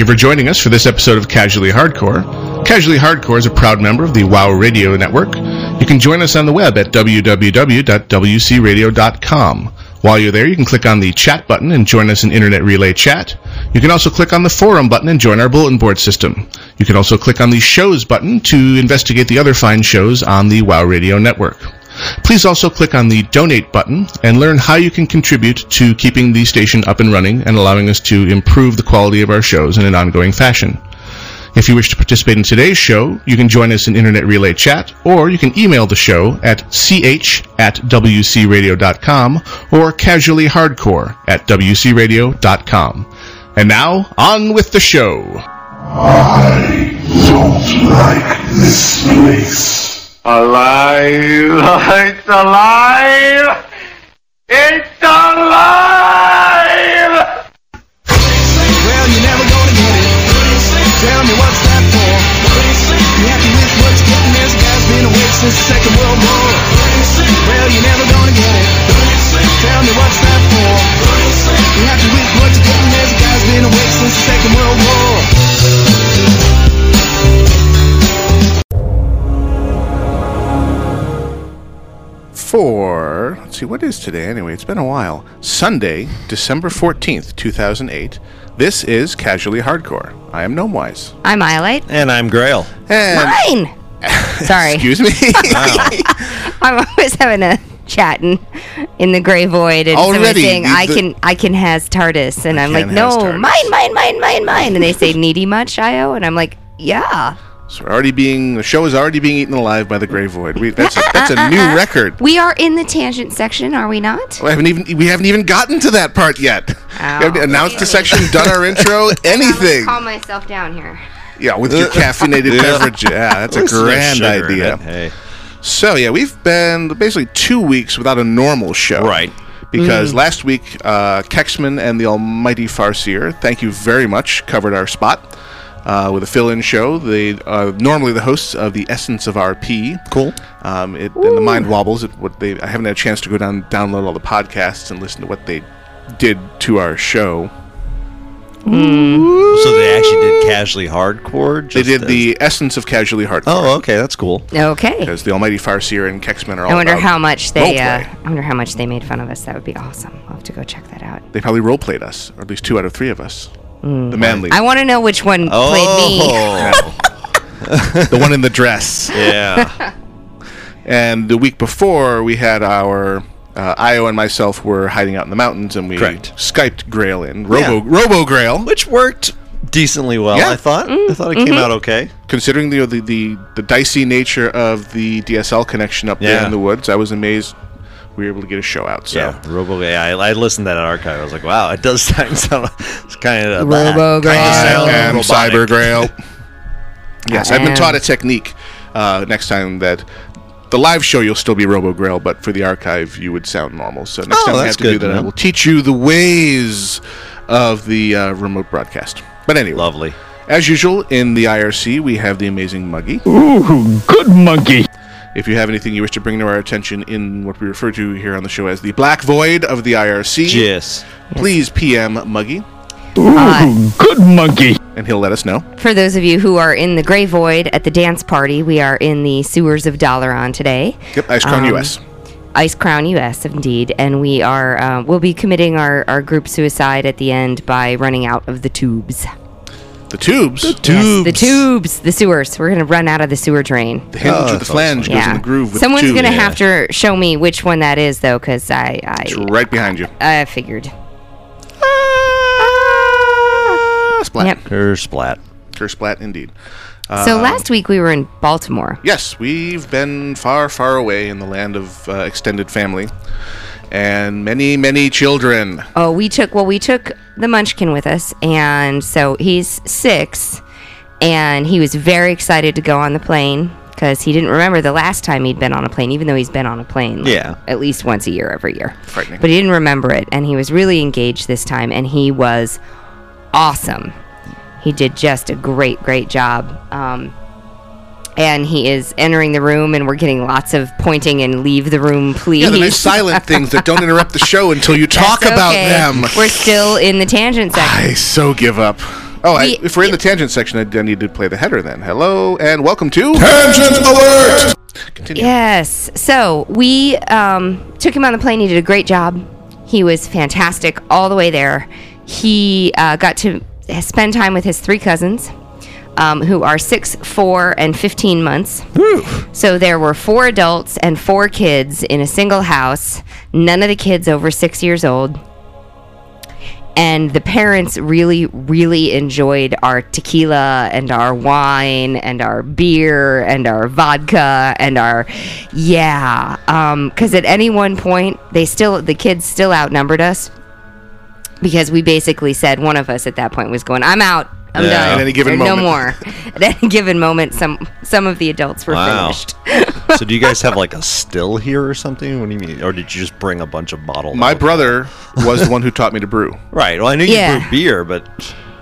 Thank you for joining us for this episode of Casually Hardcore. Casually Hardcore is a proud member of the WoW Radio Network. You can join us on the web at www.wcradio.com. While you're there, you can click on the chat button and join us in Internet Relay Chat. You can also click on the forum button and join our bulletin board system. You can also click on the shows button to investigate the other fine shows on the WoW Radio Network. Please also click on the donate button and learn how you can contribute to keeping the station up and running and allowing us to improve the quality of our shows in an ongoing fashion. If you wish to participate in today's show, you can join us in Internet Relay Chat, or you can email the show at ch at wcradio.com or casuallyhardcore at wcradio.com. And now, on with the show. I don't like this place. Alive! It's alive! It's alive! Well, you're never gonna get it. Tell me what's that for? You happy with what you're getting? This guy's been awake since the Second World War. Well, you're never gonna get it. Tell me what's that for? You happy with what you're getting? This guy's been awake since the Second World War. For, let's see, what is today anyway? It's been a while. Sunday, December 14th, 2008. This is Casually Hardcore. I am Gnomewise. I'm Iolite. And I'm Grail. And, Mine. Sorry, excuse me. I'm always having a chatting in the gray void and Already, somebody's saying the- I the- can I can has TARDIS and I'm like can no TARDIS." mine mine mine mine mine and they say needy much Io and I'm like yeah so we're already being, the show is already being eaten alive by the Grey Void. We, that's, a, that's a uh, uh, new uh, record. we are in the tangent section are we not We haven't even we haven't even gotten to that part yet. we haven't Ow. announced the section, done our intro, anything. calm myself down here Yeah, with your caffeinated beverage. Yeah, that's a At least there's grand idea. it. Hey. So yeah, we've been basically two weeks without a normal show. Right. Because last week, uh, Kexman and the Almighty Farseer, thank you very much, covered our spot uh, with a fill-in show. They uh, normally the hosts of the Essence of RP. Cool. Um, it, and the mind wobbles. It, what they I haven't had a chance to go down download all the podcasts and listen to what they did to our show. So they actually did casually hardcore. They did as- the Essence of Casually Hardcore. Oh, okay, that's cool. okay because the Almighty Farseer and Kexman are all. I wonder about how much they uh, roleplay. I wonder how much they made fun of us that would be awesome I'll have to go check that out They probably role played us, or at least two out of three of us. The manly, I want to know which one played me Oh, the one in the dress. yeah. And the week before, we had our uh, Io and myself were hiding out in the mountains, and we Correct. Skyped Grail in Robo Yeah. Robo Grail. Which worked decently well, Yeah. I thought. Mm, I thought it mm-hmm. came out okay. Considering the, the the the dicey nature of the DSL connection up there in the woods, I was amazed we were able to get a show out. So Yeah, Robo. Yeah, I, I listened to that archive. I was like, wow, it does sound. sound it's kind of Robo kind of and. Cyber Grail. yes, I've been taught a technique. Uh, next time that the live show, you'll still be Robo Grail, but for the archive, you would sound normal. So next Oh, time we have to do good to that, I will teach you the ways of the uh, remote broadcast. But anyway, Lovely. as usual in the IRC, we have the amazing Muggy. Ooh, good monkey. If you have anything you wish to bring to our attention in what we refer to here on the show as the Black Void of the IRC, Yes. please PM Muggy, Ooh, good monkey. and he'll let us know. For those of you who are in the Grey Void at the dance party, we are in the sewers of Dalaran today. Yep, Icecrown Um, US. Icecrown US, indeed. And we are, uh, we'll be committing our, our group suicide at the end by running out of the tubes. The tubes. Yes, the tubes, the sewers. We're going to run out of the sewer drain. The hinge Oh, of the that's flange goes in Yeah. the groove with Someone's the going to Yeah. have to show me which one that is, though, because I, It's right behind you. I figured. Ah, splat. Yep. Her splat. Curse splat, indeed. So last week we were in Baltimore. Yes, we've been far, far away in the land of uh, extended family, and many, many children. Oh, we took well, we took the Munchkin with us, and so he's six, and he was very excited to go on the plane because he didn't remember the last time he'd been on a plane, even though he's been on a plane, like, Yeah. at least once a year, every year. Frightening. But he didn't remember it, and he was really engaged this time, and he was awesome. He did just a great, great job. Um, and he is entering the room, and we're getting lots of pointing and leave the room, please. Yeah, the nice silent things that don't interrupt the show until you talk That's about them. We're still in the tangent section. I so give up. Oh, I, if we're in the tangent section, I, I need to play the header then. Hello and welcome to Tangent alert! Continue. Yes. So we um, took him on the plane. He did a great job. He was fantastic all the way there. He uh, got to spend time with his three cousins, um, who are six, four, and 15 months. So there were four adults and four kids in a single house, none of the kids over six years old. And the parents really, really enjoyed our tequila and our wine and our beer and our vodka and our, yeah. Because at any one point, they still, the kids still outnumbered us because we basically said one of us at that point was going, I'm out. I'm Yeah. done. At any given There- no more. At any given moment, some some of the adults were Wow. finished. so do you guys have like a still here or something? What do you mean? Or did you just bring a bunch of bottles? My brother was the one who taught me to brew. Right. Well, I knew Yeah. you brew beer, but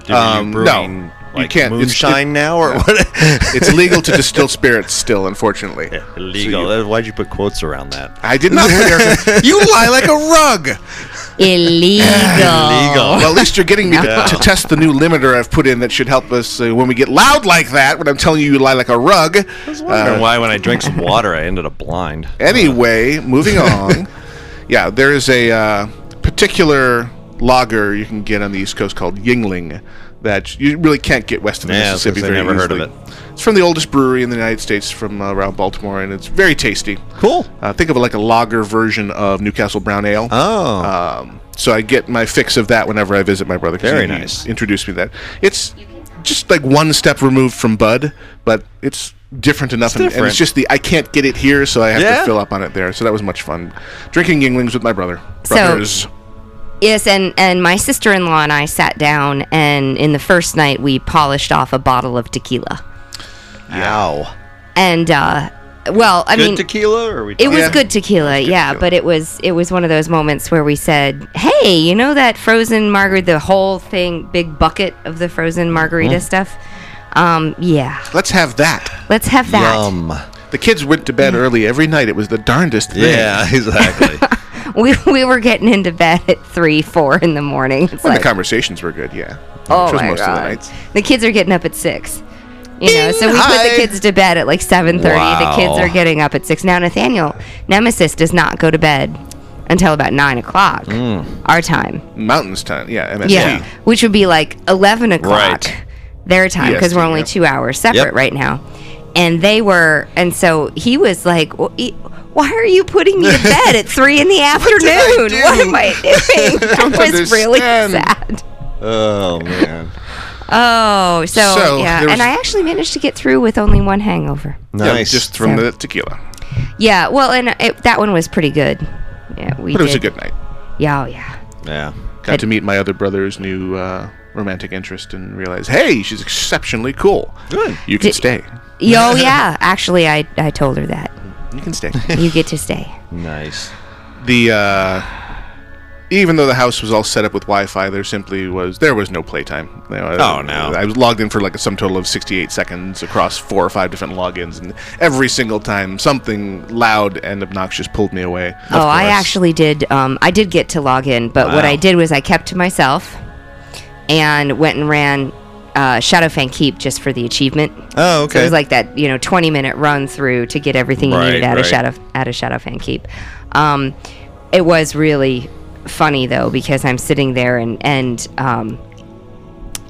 do Um, you no. Brewing You can't. It's- moonshine now or what? It's legal to distill spirits still, unfortunately. Illegal. So you- Uh, Why'd you put quotes around that? I did not. you lie like a rug. Illegal. Illegal. Well, at least you're getting me to, Yeah. to test the new limiter I've put in that should help us uh, when we get loud like that. When I'm telling you you lie like a rug. I was wondering Uh, why when I drank some water I ended up blind. Anyway, moving on. Yeah, there is a uh, particular lager you can get on the East Coast called Yuengling that you really can't get west of the Yeah, Mississippi gonna say, very never heard of it. It's from the oldest brewery in the United States, from uh, around Baltimore, and it's very tasty. Cool. Uh, think of it like a lager version of Newcastle Brown Ale. Oh. Um, so I get my fix of that whenever I visit my brother. Very he nice. Introduced me to that. It's just like one step removed from Bud, but it's different enough, and, and different. it's just the I can't get it here, so I have Yeah. to fill up on it there. So that was much fun. Drinking Yuenglings with my brother. So- Brothers. Yes, and and my sister-in-law and I sat down, and in the first night we polished off a bottle of tequila, Wow. and uh, well, I Good mean, tequila or we it was Yeah. good tequila, yeah, tequila. but it was it was one of those moments where we said, "Hey, you know that frozen margarita, the whole thing, big bucket of the frozen margarita Mm. stuff." Um, yeah, Let's have that. let's have that. Yum. The kids went to bed early every night. It was the darndest thing. Yeah, exactly. We we were getting into bed at three, four in the morning. It's When like, the conversations were good, yeah. Oh Which was my most god! of the nights. The kids are getting up at six. You know, so we put the kids to bed at like seven thirty. The kids are getting up at six. Now Nathaniel Nemesis does not go to bed until about nine o'clock Hmm. our time. Mountains time, yeah. MST. Yeah, which would be like eleven o'clock Right. their time because we're only yeah. two hours separate Yep. right now. And they were, and so he was like, "Well, e- "Why are you putting me to bed at three in the afternoon? do? What am I doing?" Don't That was really understand. sad. oh man. Oh, so, So, yeah, and I actually managed to get through with only one hangover. Yeah, Nice. just from So- the tequila. Yeah, well, and it, that one was pretty good. Yeah, we. But it was a good night. Yeah, oh, yeah. yeah. Got to meet my other brother's new uh, romantic interest and realize, hey, she's exceptionally cool. Good. You can Did- stay. Oh, yeah. Actually, I I told her that You can stay. you get to stay. Nice. the uh, even though the house was all set up with Wi-Fi, there simply was there was no playtime. You know, Oh, no. I was logged in for like a sum total of 68 seconds across four or five different logins, and every single time something loud and obnoxious pulled me away. oh, I actually did. Um, I did get to log in, but what I did was I kept to myself and went and ran uh, Shadowfang Keep just for the achievement. Oh, So okay. it was like that, you know, 20 minute run through to get everything you Right, needed out right. of Shadow out of Shadowfang Keep. Um, it was really funny though because I'm sitting there and and um,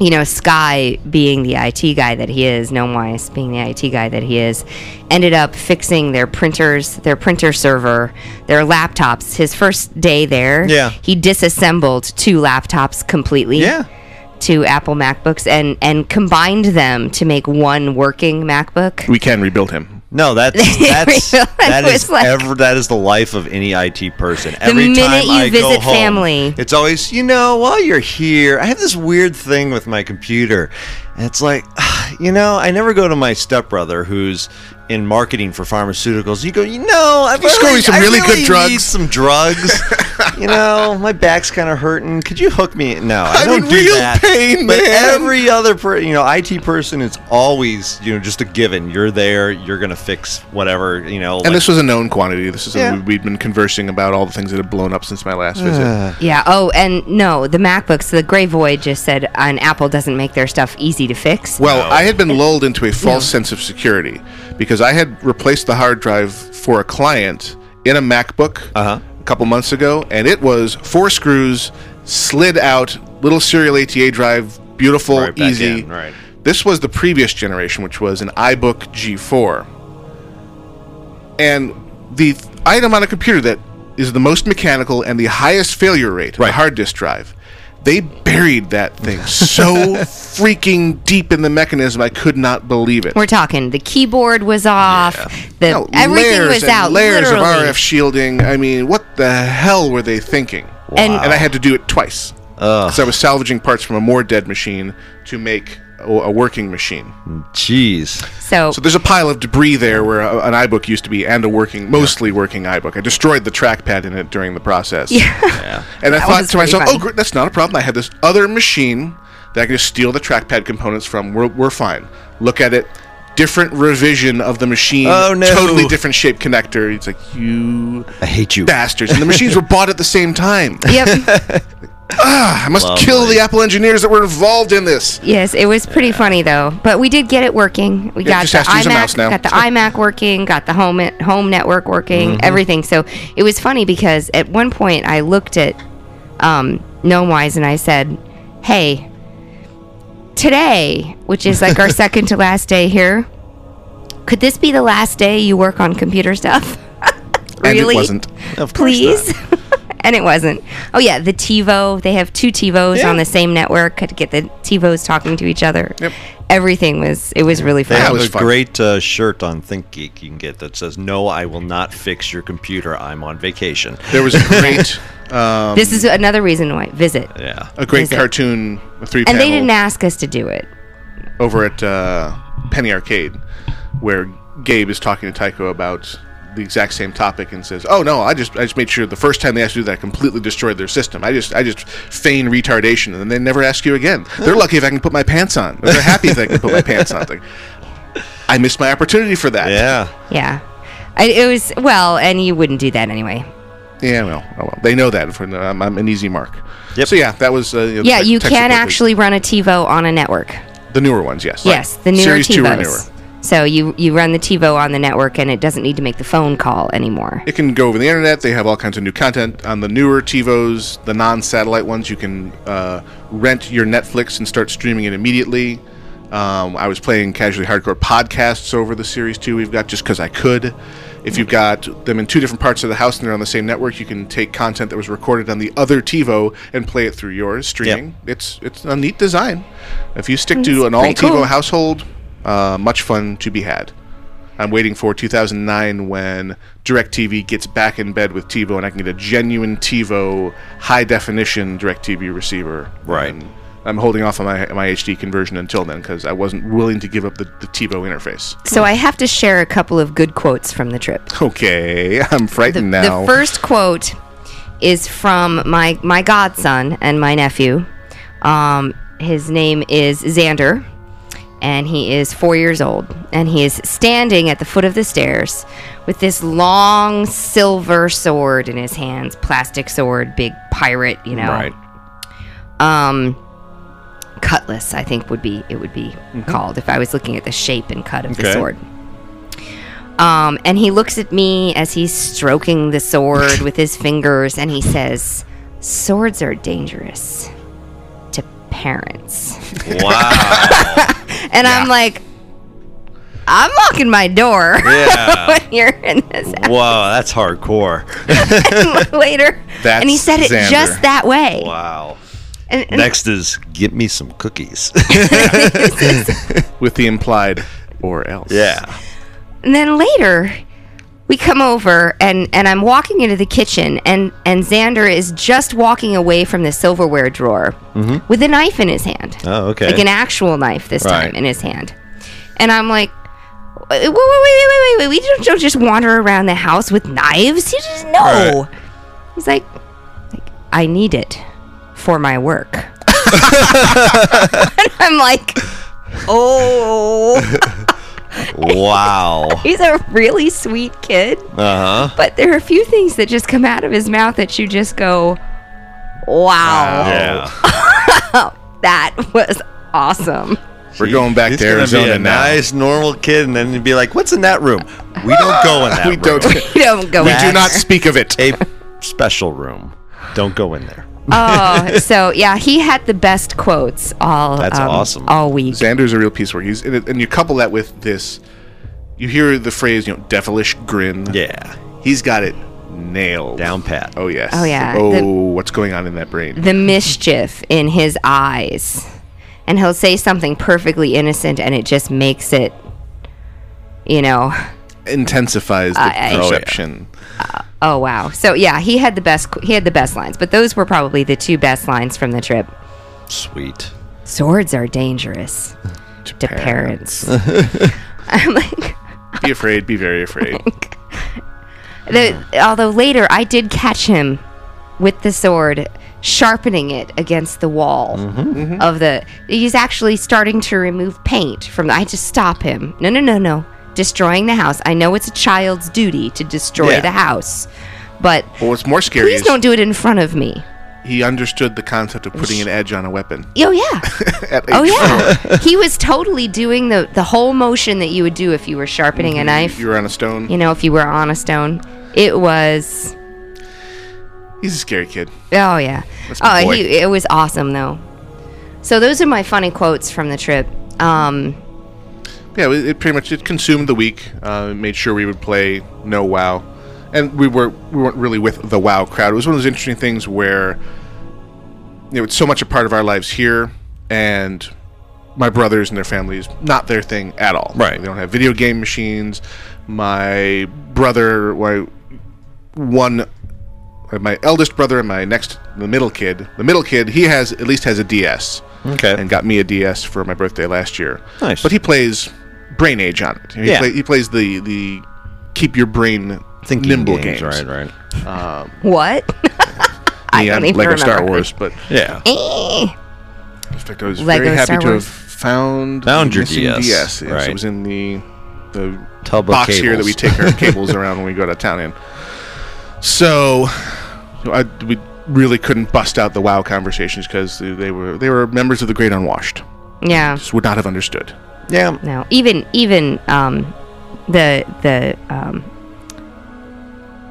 you know, Sky being the IT guy that he is, Gnomewise being the IT guy that he is, ended up fixing their printers, their printer server, their laptops. His first day there, Yeah. he disassembled two laptops completely yeah. To Apple MacBooks and and combined them to make one working MacBook. We can rebuild him. No, that's that's Really? that It is was like- ever that is the life of any IT person. Every minute time you I go visit home, family. it's always you know while you're here, I have this weird thing with my computer. And it's like, you know, I never go to my stepbrother who's in marketing for pharmaceuticals. You go, you know, I've He's really, going some I really good need drugs." some drugs. you know, my back's kind of hurting. Could you hook me? No, I I'm don't in do real that. pain, but man. every other, per, you know, IT person, it's always, you know, just a given. You're there. You're gonna fix whatever, you know. And this was a known quantity. This is Yeah. something we'd been conversing about all the things that had blown up since my last visit. Uh. Yeah. Oh, and no, the MacBooks. The Gray Void just said, "And Apple doesn't make their stuff easy to fix." Well, I had been lulled into a false sense of security because I had replaced the hard drive for a client in a MacBook Uh-huh. a couple months ago, and it was four screws, slid out, little serial ATA drive, beautiful, Right easy. in, right. This was the previous generation, which was an iBook G4. And the th- item on a computer that is the most mechanical and the highest failure rate, the Right. hard disk drive, they buried that thing so freaking deep in the mechanism, I could not believe it. We're talking. The keyboard was off. The No, everything was and out. Layers literally. of RF shielding. I mean, what the hell were they thinking? And- and I had to do it twice. Because I was salvaging parts from a more dead machine to make a, a working machine. Jeez. So, So there's a pile of debris there where a, an iBook used to be and a working, mostly working iBook. I destroyed the trackpad in it during the process. Yeah. And I That thought to myself, oh, funny. oh, great, that's not a problem. I had this other machine that I can just steal the trackpad components from. We're, we're fine. Look at it. Different revision of the machine. Oh, no. Totally different shape connector. It's like, you I hate you. bastards. And the machines were bought at the same time. yep. I must Lovely. kill the Apple engineers that were involved in this. yes, it was pretty funny though. But we did get it working. We Yeah, got just the has to use a iMac, mouse now. got the iMac working, got the home home network working, Mm-hmm. everything. So it was funny because at one point I looked at um, Gnomewise and I said, "Hey, today, which is like our second to last day here, could this be the last day you work on computer stuff?" And really? it wasn't. Of course please. not. and it wasn't. Oh yeah, the TiVo. They have two TiVos Yeah. on the same network. Could get the TiVos talking to each other. Yep. Everything was. It was really fun. That have was a fun. great uh, shirt on ThinkGeek you can get that says, "No, I will not fix your computer. I'm on vacation." There was a great, um, this is another reason why visit. Yeah. a great Is it? cartoon, a three And they didn't ask us to do it. over at uh, Penny Arcade, where Gabe is talking to Tycho about the exact same topic and says, "Oh no, I just I just made sure the first time they asked you to do that, I completely destroyed their system. I just I just feign retardation, and then they never ask you again. They're lucky if I can put my pants on. Or they're happy if I can put my pants on. It's like, I missed my opportunity for that. Yeah. Yeah. I, it was well, and you wouldn't do that anyway. yeah. Well, oh well. They know that. For I'm, I'm an easy mark. Yep. So yeah, that was uh, you know, Yeah, you can actually run a TiVo on a network. the newer ones. Yes. Yes, the newer Series two or TiVos. newer. So you you run the TiVo on the network, and it doesn't need to make the phone call anymore. It can go over the internet. They have all kinds of new content on the newer TiVos, the non-satellite ones. You can uh, rent your Netflix and start streaming it immediately. Um, I was playing casually hardcore podcasts over the Series two. We've got just because I could. If you've got them in two different parts of the house and they're on the same network, you can take content that was recorded on the other TiVo and play it through yours streaming. It's it's a neat design. If you stick to an all pretty TiVo cool. household, uh, much fun to be had. I'm waiting for 2009 when DirecTV gets back in bed with TiVo and I can get a genuine TiVo high definition DirecTV receiver. Right. And I'm holding off on my, my HD conversion until then because I wasn't willing to give up the, the TiVo interface. So I have to share a couple of good quotes from the trip. Okay, I'm The, frightened now. the first quote is from my my godson and my nephew. Um, his name is Xander, and he is four years old, and he is standing at the foot of the stairs with this long silver sword in his hands, plastic sword, big pirate, you know. Right. Um, cutlass, I think would be it would be called if I was looking at the shape and cut of the sword. Um, and he looks at me as he's stroking the sword with his fingers, and he says, "Swords are dangerous parents." Wow. And I'm like, "I'm locking my door Yeah. when you're in this." house." Whoa, that's hardcore. later, That's and he said it Xander. just that way. Wow. And, and Next is get me some cookies. with the implied or else. yeah. And then later, we come over and and I'm walking into the kitchen and and Xander is just walking away from the silverware drawer mm-hmm. with a knife in his hand. Oh, okay. Like an actual knife this Right. time in his hand. And I'm like Wait, wait, wait, wait, wait, wait. We don't, don't just wander around the house with knives. You just know. Right. He's like, I need it for my work. and I'm like, oh, Wow. he's a really sweet kid. Uh huh. But there are a few things that just come out of his mouth that you just go, wow, Yeah. that was awesome. We're going back He's to gonna Arizona be a now. nice, normal kid, and then you'd be like, "What's in that room? We don't go in that we room. don't. You don't go we in do there. not speak of it. A special room. Don't go in there." Oh, so yeah, he had the best quotes all. That's um, awesome. All week. Xander's a real piece of work. He's and you couple that with this. You hear the phrase, you know, devilish grin. Yeah. He's got it nailed. Down pat. Oh yes. Oh, yeah. Oh, The- what's going on in that brain? the mischief in his eyes. And he'll say something perfectly innocent and it just makes it, you know, Intensifies the I- I- Oh, oh wow. So yeah, he had the best he had the best lines, but those were probably the two best lines from the trip. Sweet. Swords are dangerous to parents. I'm like Be afraid. Be very afraid. the, although later I did catch him with the sword sharpening it against the wall Mm-hmm. of the he's actually starting to remove paint from the I just stop him. No no no no. Destroying the house. I know it's a child's duty to destroy Yeah. the house. But well, what's more scary please don't do it in front of me. he understood the concept of putting an edge on a weapon. Oh yeah. Oh yeah. he was totally doing the the whole motion that you would do if you were sharpening Mm-hmm. a knife. You were on a stone. You know, if you were on a stone. It was He's a scary kid. Oh yeah. Oh, he, it was awesome though. So those are my funny quotes from the trip. Um, Yeah, it, it pretty much it consumed the week. Uh, made sure we would play no WoW, and we were we weren't really with the WoW crowd. It was one of those interesting things where you know it's so much a part of our lives here, and my brothers and their families not their thing at all. Right. They don't have video game machines. My brother, my one, my eldest brother and my next, the middle kid. The middle kid, he has at least has a DS Okay. and got me a DS for my birthday last year. Nice. But he plays Brain Age on it. He, Yeah. play, he plays the the keep your brain Thinking nimble games, games. Right. Right. what? I Yeah, don't even Lego remember. Star Wars, but Yeah. Eh. in fact, I was Lego very happy Star to Wars. have found Found your missing DS, DS. Yes, right. it was in the the Tub of box here that we take our cables around when we go to town in. So, I, we really couldn't bust out the WoW conversations because they were they were members of the Great Unwashed. Yeah. Just would not have understood. Yeah. No. Even even um, the the um,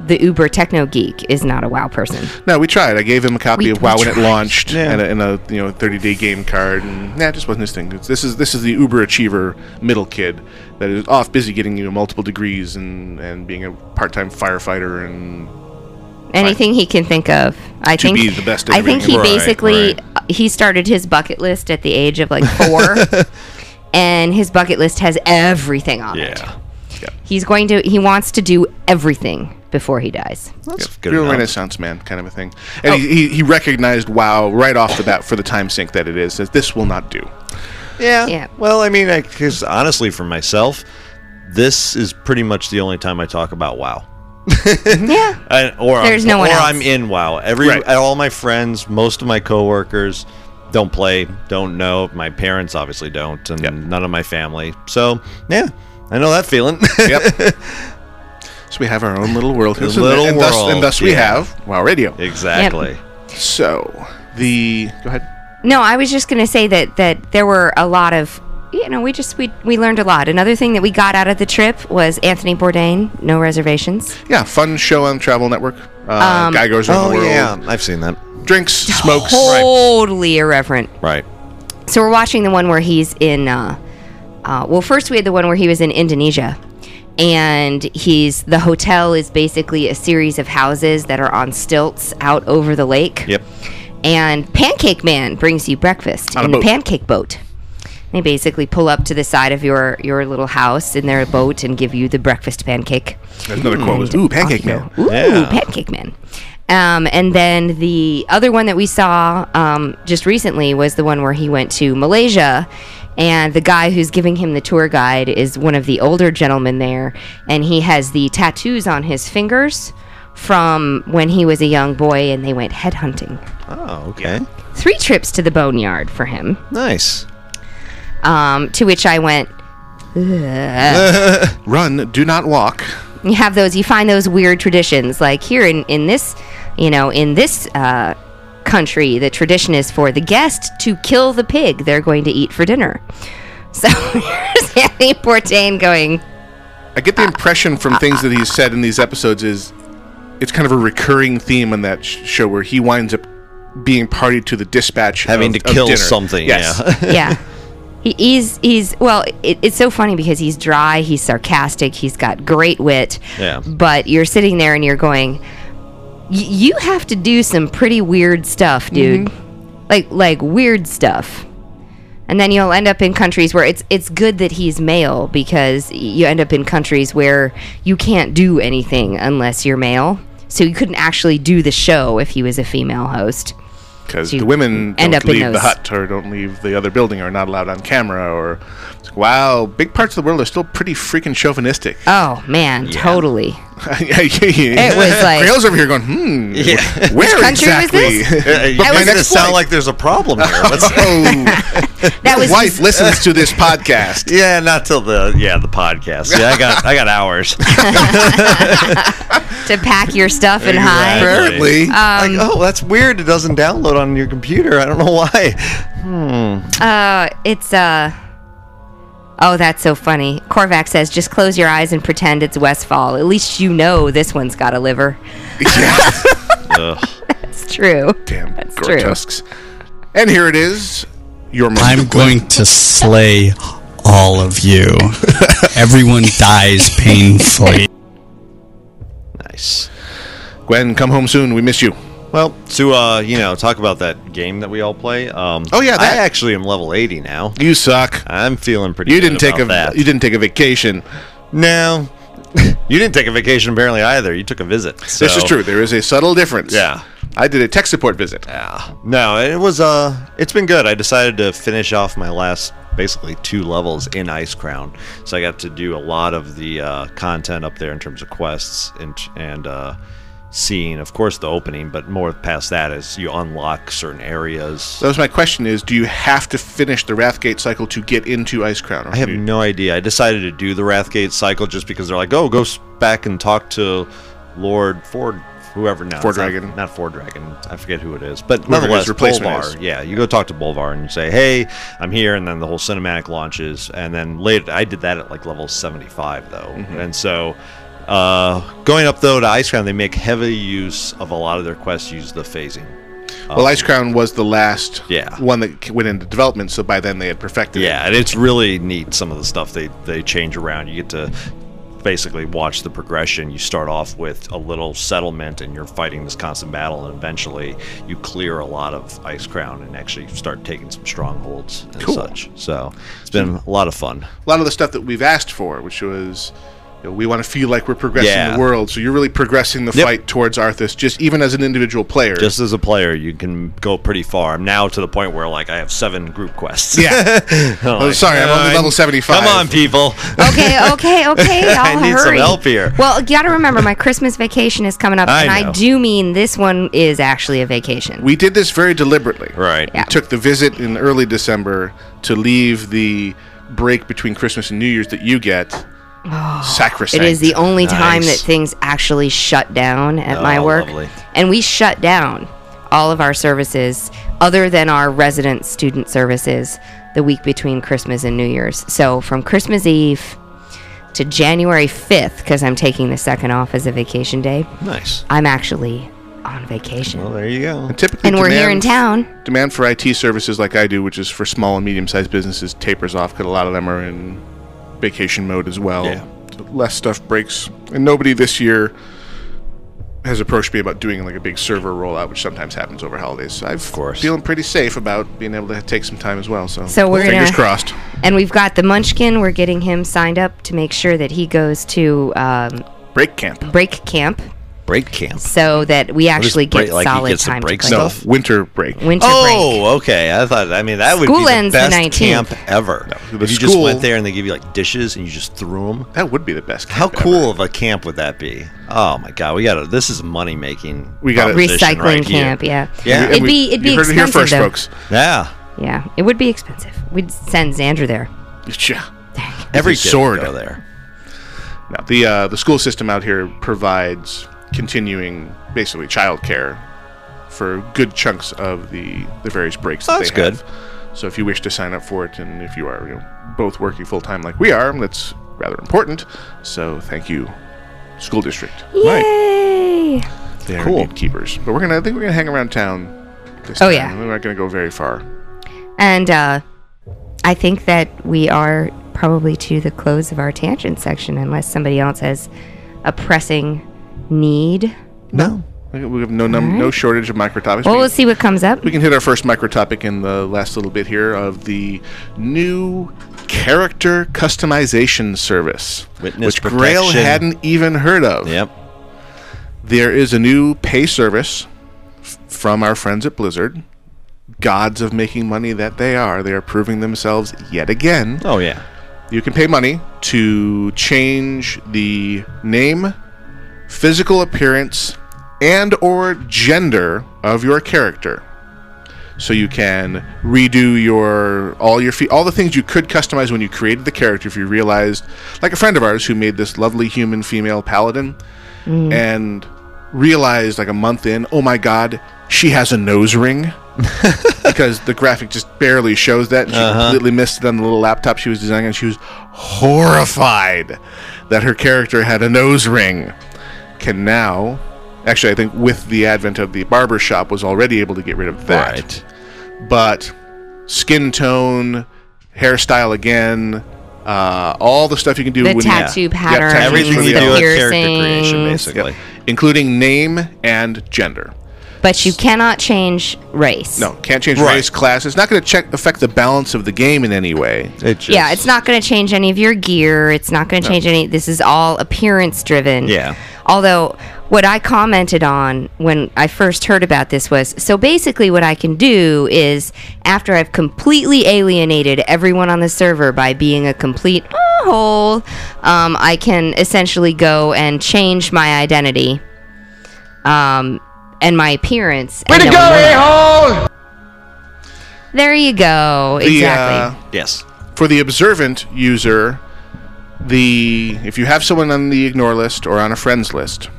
the Uber techno geek is not a WoW person. No, we tried. I gave him a copy We- of WoW when it launched Yeah. and, a, and a you know 30 day game card, and nah, just wasn't his thing. It's- This is this is the Uber achiever middle kid that is off busy getting you know multiple degrees and and being a part time firefighter and Anything he can think of. I To think be the best I think he. Right, basically right. uh, he started his bucket list at the age of like four, and his bucket list has everything on it. Yeah. He's going to he wants to do everything before he dies. That's yeah, good real enough. Renaissance man kind of a thing. And oh. he, he, he recognized WoW right off the bat for the time sink that it is. That this will not do. Yeah. Yeah. Well, I mean, because honestly, for myself, this is pretty much the only time I talk about WoW. Yeah. I, or There's I'm, no one or else. I'm in WoW. Every Right. all my friends, most of my coworkers don't play, don't know. My parents obviously don't, and Yep. none of my family. So yeah, I know that feeling. Yep. so we have our own little world. A So- little and thus, world, and thus we have WoW Radio. exactly. So the go ahead. No, I was just going to say that that there were a lot of you know, we just we we learned a lot. Another thing that we got out of the trip was Anthony Bourdain, no reservations. Yeah, fun show on Travel Network. Uh, Um, guy goes around Oh the world, yeah, I've seen that. Drinks, smokes. Totally irreverent. Right. So we're watching the one where he's in. Uh, uh, well, first we had the one where he was in Indonesia, and he's the hotel is basically a series of houses that are on stilts out over the lake. Yep. And Pancake Man brings you breakfast On a in the boat. pancake boat. They basically pull up to the side of your your little house in their boat and give you the breakfast pancake. There's another quote was, "Ooh, Pancake Man." Ooh, Yeah. Pancake Man. Um, and then the other one that we saw um, just recently was the one where he went to Malaysia, and the guy who's giving him the tour guide is one of the older gentlemen there, and he has the tattoos on his fingers from when he was a young boy and they went headhunting. Oh, okay. Three trips to the boneyard for him. Nice. Um, to which I went, "Ugh." Run, do not walk. You have those you find those weird traditions like here in in this you know in this uh, country the tradition is for the guest to kill the pig they're going to eat for dinner so here's Anthony Bourdain going I get the impression from things that he's said in these episodes is it's kind of a recurring theme on that sh- show where he winds up being party to the dispatch, Having of- to kill dinner. something. Yes. Yeah. yeah he, he's he's well it, it's so funny because he's dry he's sarcastic he's got great wit. Yeah. but you're sitting there and you're going you have to do some pretty weird stuff dude. Mm-hmm. Like like weird stuff. And then you'll end up in countries where it's it's good that he's male because you end up in countries where you can't do anything unless you're male. So you couldn't actually do the show if he was a female host because the women end don't up leave the hut or don't leave the other building or are not allowed on camera or it's like, wow big parts of the world are still pretty freaking chauvinistic oh man totally it was like- Grail's over here going hmm Yeah. where country was exactly this? Uh, you I was- make it sound like there's a problem here. Oh that was wife listens to this podcast yeah, not till the yeah the podcast. Yeah, I got I got hours. to pack your stuff and hide apparently like, oh, that's weird. It doesn't download on your computer. I don't know why. Hmm. Uh, it's uh. Oh, that's so funny. Korvac says, "Just close your eyes and pretend it's Westfall. At least you know this one's got a liver." Ugh. It's true. damn That's true. Goretusks. and here it is your I'm going to slay all of you. Everyone dies painfully. Nice. Gwen come home soon we miss you Well, to uh, you know, talk about that game that we all play. Um, Oh, yeah, I actually am level 80 now. you suck I'm feeling pretty. you good didn't take a that. you didn't take a vacation No, you didn't take a vacation apparently either. You took a visit. This is true. There is a subtle difference. Yeah. I did a tech support visit. Yeah. No, it was uh it's been good. I decided to finish off my last basically two levels in Icecrown. So I got to do a lot of the uh, content up there in terms of quests and and uh seeing of course the opening, but more past that is you unlock certain areas. That was my question: Is do you have to finish the Wrathgate cycle to get into Icecrown? I have you- no idea. I decided to do the Wrathgate cycle just because they're like, "Oh, go back and talk to Lord Ford, whoever now." Ford not- Dragon. not, Ford Dragon. I forget who it is, but Whoever nonetheless, Bolvar. is. Yeah, you go talk to Bolvar and you say, "Hey, I'm here," and then the whole cinematic launches. And then later, I did that at like level 75 though, Mm-hmm. and so. Uh, going up though to Icecrown, they make heavy use of a lot of their quests. Use the phasing. Well, Icecrown was the last Yeah. one that went into development, so by then they had perfected Yeah, it. and it's really neat. Some of the stuff they they change around. You get to basically watch the progression. You start off with a little settlement, and you're fighting this constant battle, and eventually you clear a lot of Ice Crown and actually start taking some strongholds and Cool. such. So it's been a lot of fun. A lot of the stuff that we've asked for, which was. You know, we want to feel like we're progressing Yeah. the world, so you're really progressing the Yep. fight towards Arthas, just even as an individual player. Just as a player, you can go pretty far. I'm now to the point where like I have seven group quests. yeah. I'm Oh, like, sorry, I'm only "Uh, level 75." Come on, people. Okay, okay, okay. I I'll need some help here. Well, you got to remember, my Christmas vacation is coming up, I and I do mean this one is actually a vacation. We did this very deliberately. Right. Yeah. took the visit in early December to leave the break between Christmas and New Year's that you get sacrosanct. It is the only time that things actually shut down at my Oh, work. lovely. And we shut down all of our services other than our resident student services the week between Christmas and New Year's. So from Christmas Eve to January 5th, because I'm taking the second off as a vacation day, Nice. I'm actually on vacation. Well, there you go. And Typically, and we're here in town. Demand for IT services like I do, which is for small and medium-sized businesses, tapers off because a lot of them are in vacation mode as well. Yeah. Less stuff breaks, and nobody this year has approached me about doing like a big server rollout, which sometimes happens over holidays. So I'm of course. feeling pretty safe about being able to take some time as well. So, So we're fingers gonna- crossed. And we've got the Munchkin. We're getting him signed up to make sure that he goes to um, Break camp. break camp break camp? so that we actually break- get like he solid gets time break to play. No, stuff? winter break. Winter break. Oh, okay. I thought. I mean, that would be the ends the best 19th. camp ever. the if you just went there and they give you like dishes and you just threw them. That would be the best. How cool ever. of a camp would that be? Oh my god, we got to This is money making. We gotta- Recycling right here. camp, yeah. Yeah. It'd be it'd be you heard it expensive here first, though. folks. Yeah. Yeah, it would be expensive. We'd send Xander there. Yeah. Every his kid sword. go there. Now, the uh, the school system out here provides continuing, basically, childcare for good chunks of the the various breaks that That's they good. have. So if you wish to sign up for it, and if you are you know, both working full time like we are, that's rather important. So thank you, school district. Yay! They're Cool. keepers. But we're gonna I think we're gonna hang around town. This Oh, time. yeah. we're not gonna go very far. And uh, I think that we are probably to the close of our tangent section, unless somebody else has a pressing need. No, we we have no num- no shortage of micro topics. Well, We- we'll see what comes up. We can hit our first micro topic in the last little bit here of the new character customization service, Witness which Grail hadn't even heard of. Yep. There is a new pay service f- from our friends at Blizzard. Gods of making money that they are. They are proving themselves yet again. Oh yeah. You can pay money to change the name, physical appearance, and or gender of your character. So you can redo your all your fe- all the things you could customize when you created the character. If you realized, like a friend of ours who made this lovely human female paladin, mm. and realized like a month in, oh my god, she has a nose ring. because the graphic just barely shows that, and she uh-huh. completely missed it on the little laptop she was designing, and she was horrified that her character had a nose ring. Can now, actually, I think with the advent of the barber shop, was already able to get rid of that. Right. But skin tone, hairstyle again, uh, all the stuff you can do The when tattoo you, patterns, tattoos Everything you do elves. with character creation, piercings. basically. including name and gender. But you cannot change race. No, can't change Right. race, class. It's not going to check affect the balance of the game in any way. It just, Yeah, it's not going to change any of your gear. It's not going to change any. This is all appearance driven. Yeah. Although, what I commented on when I first heard about this was so basically, what I can do is after I've completely alienated everyone on the server by being a complete hole, um, I can essentially go and change my identity um, and my appearance. Way and to no go, one will know. a-hole! There you go. The, Exactly. uh, Yes. for the observant user, the if you have someone on the ignore list or on a friends list,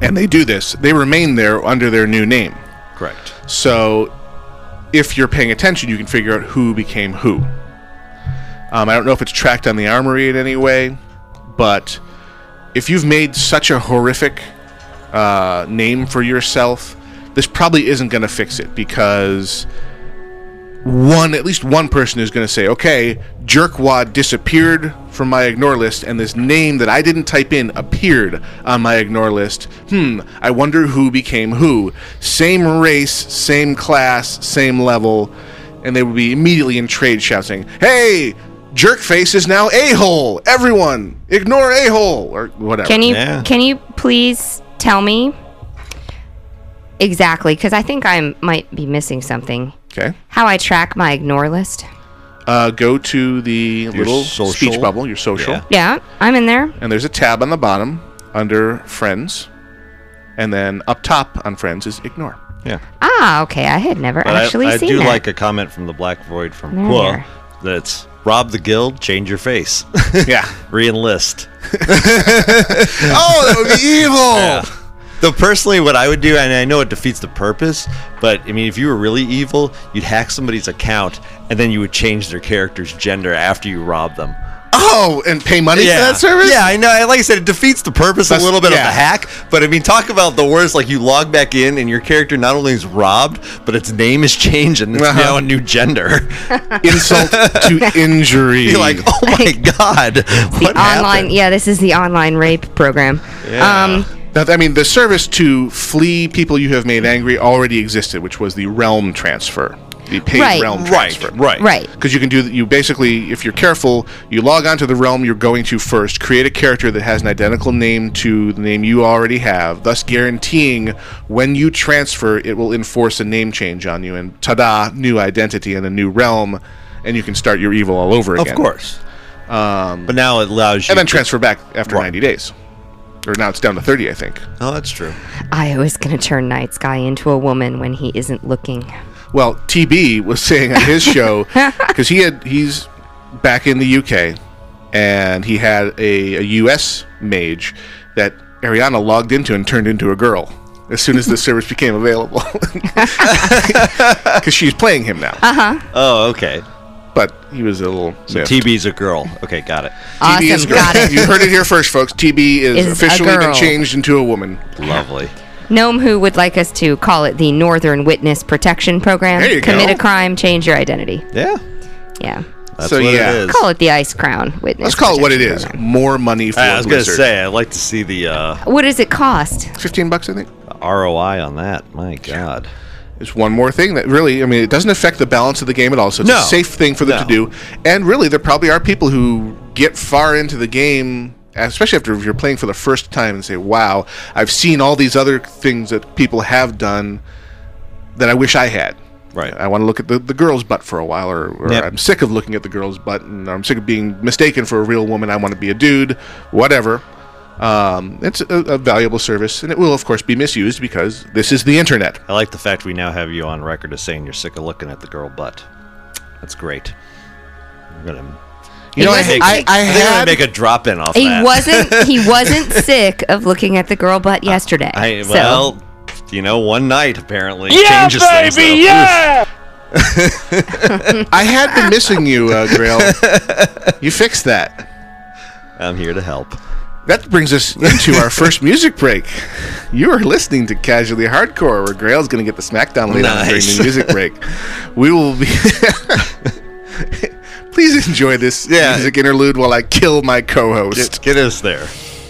and they do this, they remain there under their new name. Correct. So, if you're paying attention, you can figure out who became who. Um, I don't know if it's tracked on the armory in any way, but if you've made such a horrific uh, name for yourself, this probably isn't going to fix it because one, at least one person is going to say, "Okay, Jerkwad disappeared from my ignore list, and this name that I didn't type in appeared on my ignore list. Hmm, I wonder who became who. Same race, same class, same level." And they would be immediately in trade shouting, "Hey, Jerkface is now a hole! Everyone, ignore a hole or whatever." Can you Yeah. can you please tell me exactly because I think I might be missing something. Okay. How I track my ignore list? Uh, go to the little social? speech bubble, your social. Yeah. Yeah, I'm in there. and there's a tab on the bottom under friends and then up top on friends is ignore Yeah. Ah, okay. I had never But actually I, I seen do that. like a comment from the Black Void from There. Qua that's rob the guild, change your face, yeah re-enlist. oh that would be evil Though personally, what I would do, and I know it defeats the purpose, but I mean, if you were really evil, you'd hack somebody's account, and then you would change their character's gender after you rob them. oh and pay money for that service Yeah, I know. Like I said, it defeats the purpose That's- a little bit yeah. of the hack. But I mean, talk about the worst. Like you log back in, and your character not only is robbed, but its name is changed, and it's Uh-huh. now a new gender. insult to injury You're like, oh my god, the what online. Yeah, this is the online rape program. Yeah. Um, Now, i mean the service to flee people you have made angry already existed which was the realm transfer the paid Right. realm Right, transfer. right. Right. Because you can do you basically, if you're careful, you log onto the realm you're going to first, create a character that has an identical name to the name you already have, thus guaranteeing when you transfer, it will enforce a name change on you, and ta-da, new identity and a new realm, and you can start your evil all over again. Of course. Um, but now it allows you. And then to- transfer back after Right. 90 days. Or now it's down to 30, I think. Oh, that's true. I was going to turn Night Sky into a woman when he isn't looking. Well, TB was saying on his show because he had he's back in the UK and he had a, a US mage that Ariana logged into and turned into a girl as soon as the service became available because she's playing him now. Uh huh. Oh, okay. But he was a little So miffed. TB's a girl. Okay, got it. TB is girl. got it. You heard it here first, folks. TB is, Is a officially been changed into a woman. Lovely. Gnome who would like us to call it the Northern Witness Protection Program. There you Commit go. a crime, change your identity. Yeah. Yeah. That's So, what yeah. it is. Call it the Icecrown Witness. Let's call it what it Protection is. Program. More money for I was going to Blizzard. say, I'd like to see the uh, What does it cost? 15 bucks, I think. ROI on that. My God. It's one more thing that really, I mean, it doesn't affect the balance of the game at all. So it's No. a safe thing for them No. to do. And really, there probably are people who get far into the game, especially after if you're playing for the first time, and say, "Wow, I've seen all these other things that people have done that I wish I had." Right. I want to look at the, the girl's butt for a while, or, or Yep. I'm sick of looking at the girl's butt, and I'm sick of being mistaken for a real woman. I want to be a dude, whatever. Um, it's a, a valuable service, and it will, of course, be misused because this is the internet. I like the fact we now have you on record as saying you're sick of looking at the girl butt. That's great. I'm gonna. You know, I, wasn't I, sick. I I think I'm gonna had make a drop in off He that. wasn't. He wasn't sick of looking at the girl butt yesterday. I, so well, you know, one night apparently Yeah, changes things. though. baby, yeah! I had been missing you, uh, Grail. You fixed that. I'm here to help. That brings us into our first music break. You are listening to Casually Hardcore, where Grail's going to get the smackdown later on during Nice. the music break. We will be. Please enjoy this Yeah. music interlude while I kill my co-host. Get, get us there.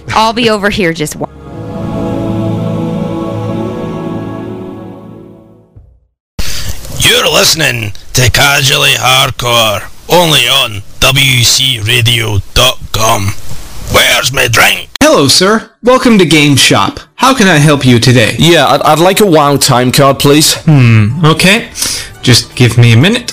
I'll be over here just. Wa- You're listening to Casually Hardcore, only on WCRadio.com. Where's my drink? Hello, sir. Welcome to Game Shop. How can I help you today? Yeah, I'd, I'd like a WoW time card, please. Hmm, okay. Just give me a minute.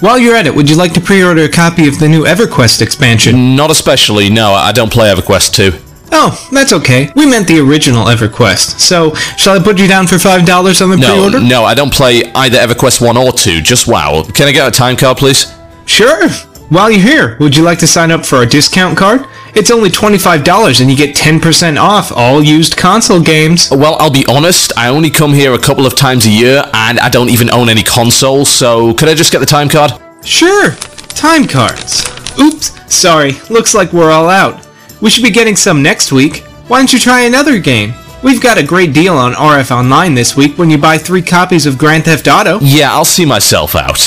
While you're at it, would you like to pre-order a copy of the new EverQuest expansion? Not especially, no, I don't play EverQuest 2. Oh, that's okay. We meant the original EverQuest. So, shall I put you down for $5 on the No, pre-order? no, I don't play either EverQuest 1 or 2, just WoW. Can I get a time card, please? Sure. While you're here, would you like to sign up for our discount card? It's only $25 and you get 10% off all used console games. Well, I'll be honest, I only come here a couple of times a year, and I don't even own any consoles, so could I just get the time card? Sure. Time cards. Oops, sorry. Looks like we're all out. We should be getting some next week. Why don't you try another game? We've got a great deal on RF Online this week when you buy three copies of Grand Theft Auto. Yeah, I'll see myself out.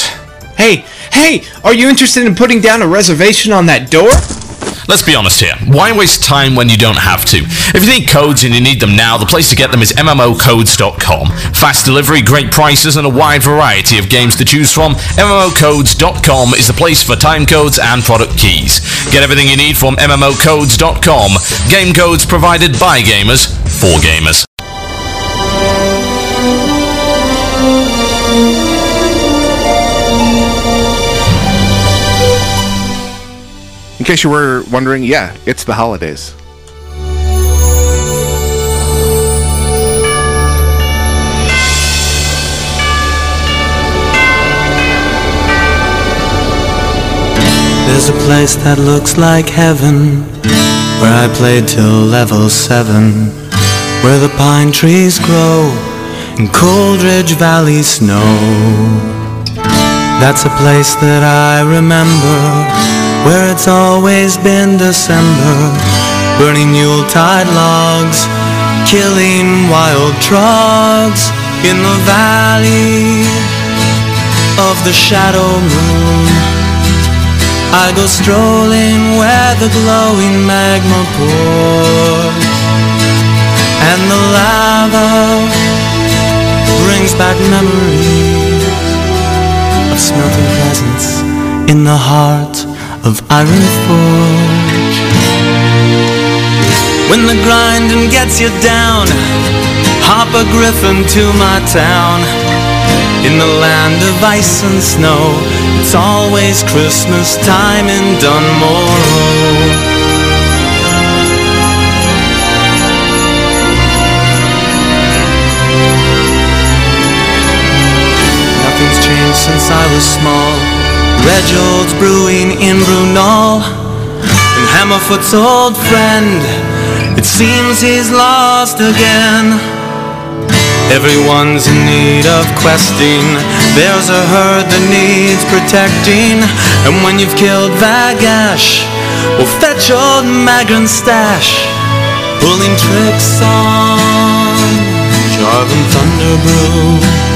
Hey, hey, are you interested in putting down a reservation on that door? Let's be honest here. Why waste time when you don't have to? If you need codes and you need them now, the place to get them is MMOcodes.com. Fast delivery, great prices, and a wide variety of games to choose from. MMOcodes.com is the place for time codes and product keys. Get everything you need from MMOcodes.com. Game codes provided by gamers for gamers. Case you were wondering, yeah, it's the holidays. There's a place that looks like heaven Where I played till level 7 Where the pine trees grow In Coldridge Valley snow That's a place that I remember Where it's always been December. Burning Yuletide logs Killing wild trogs In the valley Of the shadow moon. I go strolling where the glowing magma pours And the lava brings back memories of Iron Forge. When the grinding gets you down, hop a griffin to my town. In the land of ice and snow, it's always Christmas time in Dun Morogh. Nothing's changed since I was small. Reginald's brewing in Brunel. And Hammerfoot's old friend, it seems he's lost again. Everyone's in need of questing. There's a herd that needs protecting. And when you've killed Vagash, we'll fetch old Magrin's stash. Pulling tricks on Jarven Thunderbrew.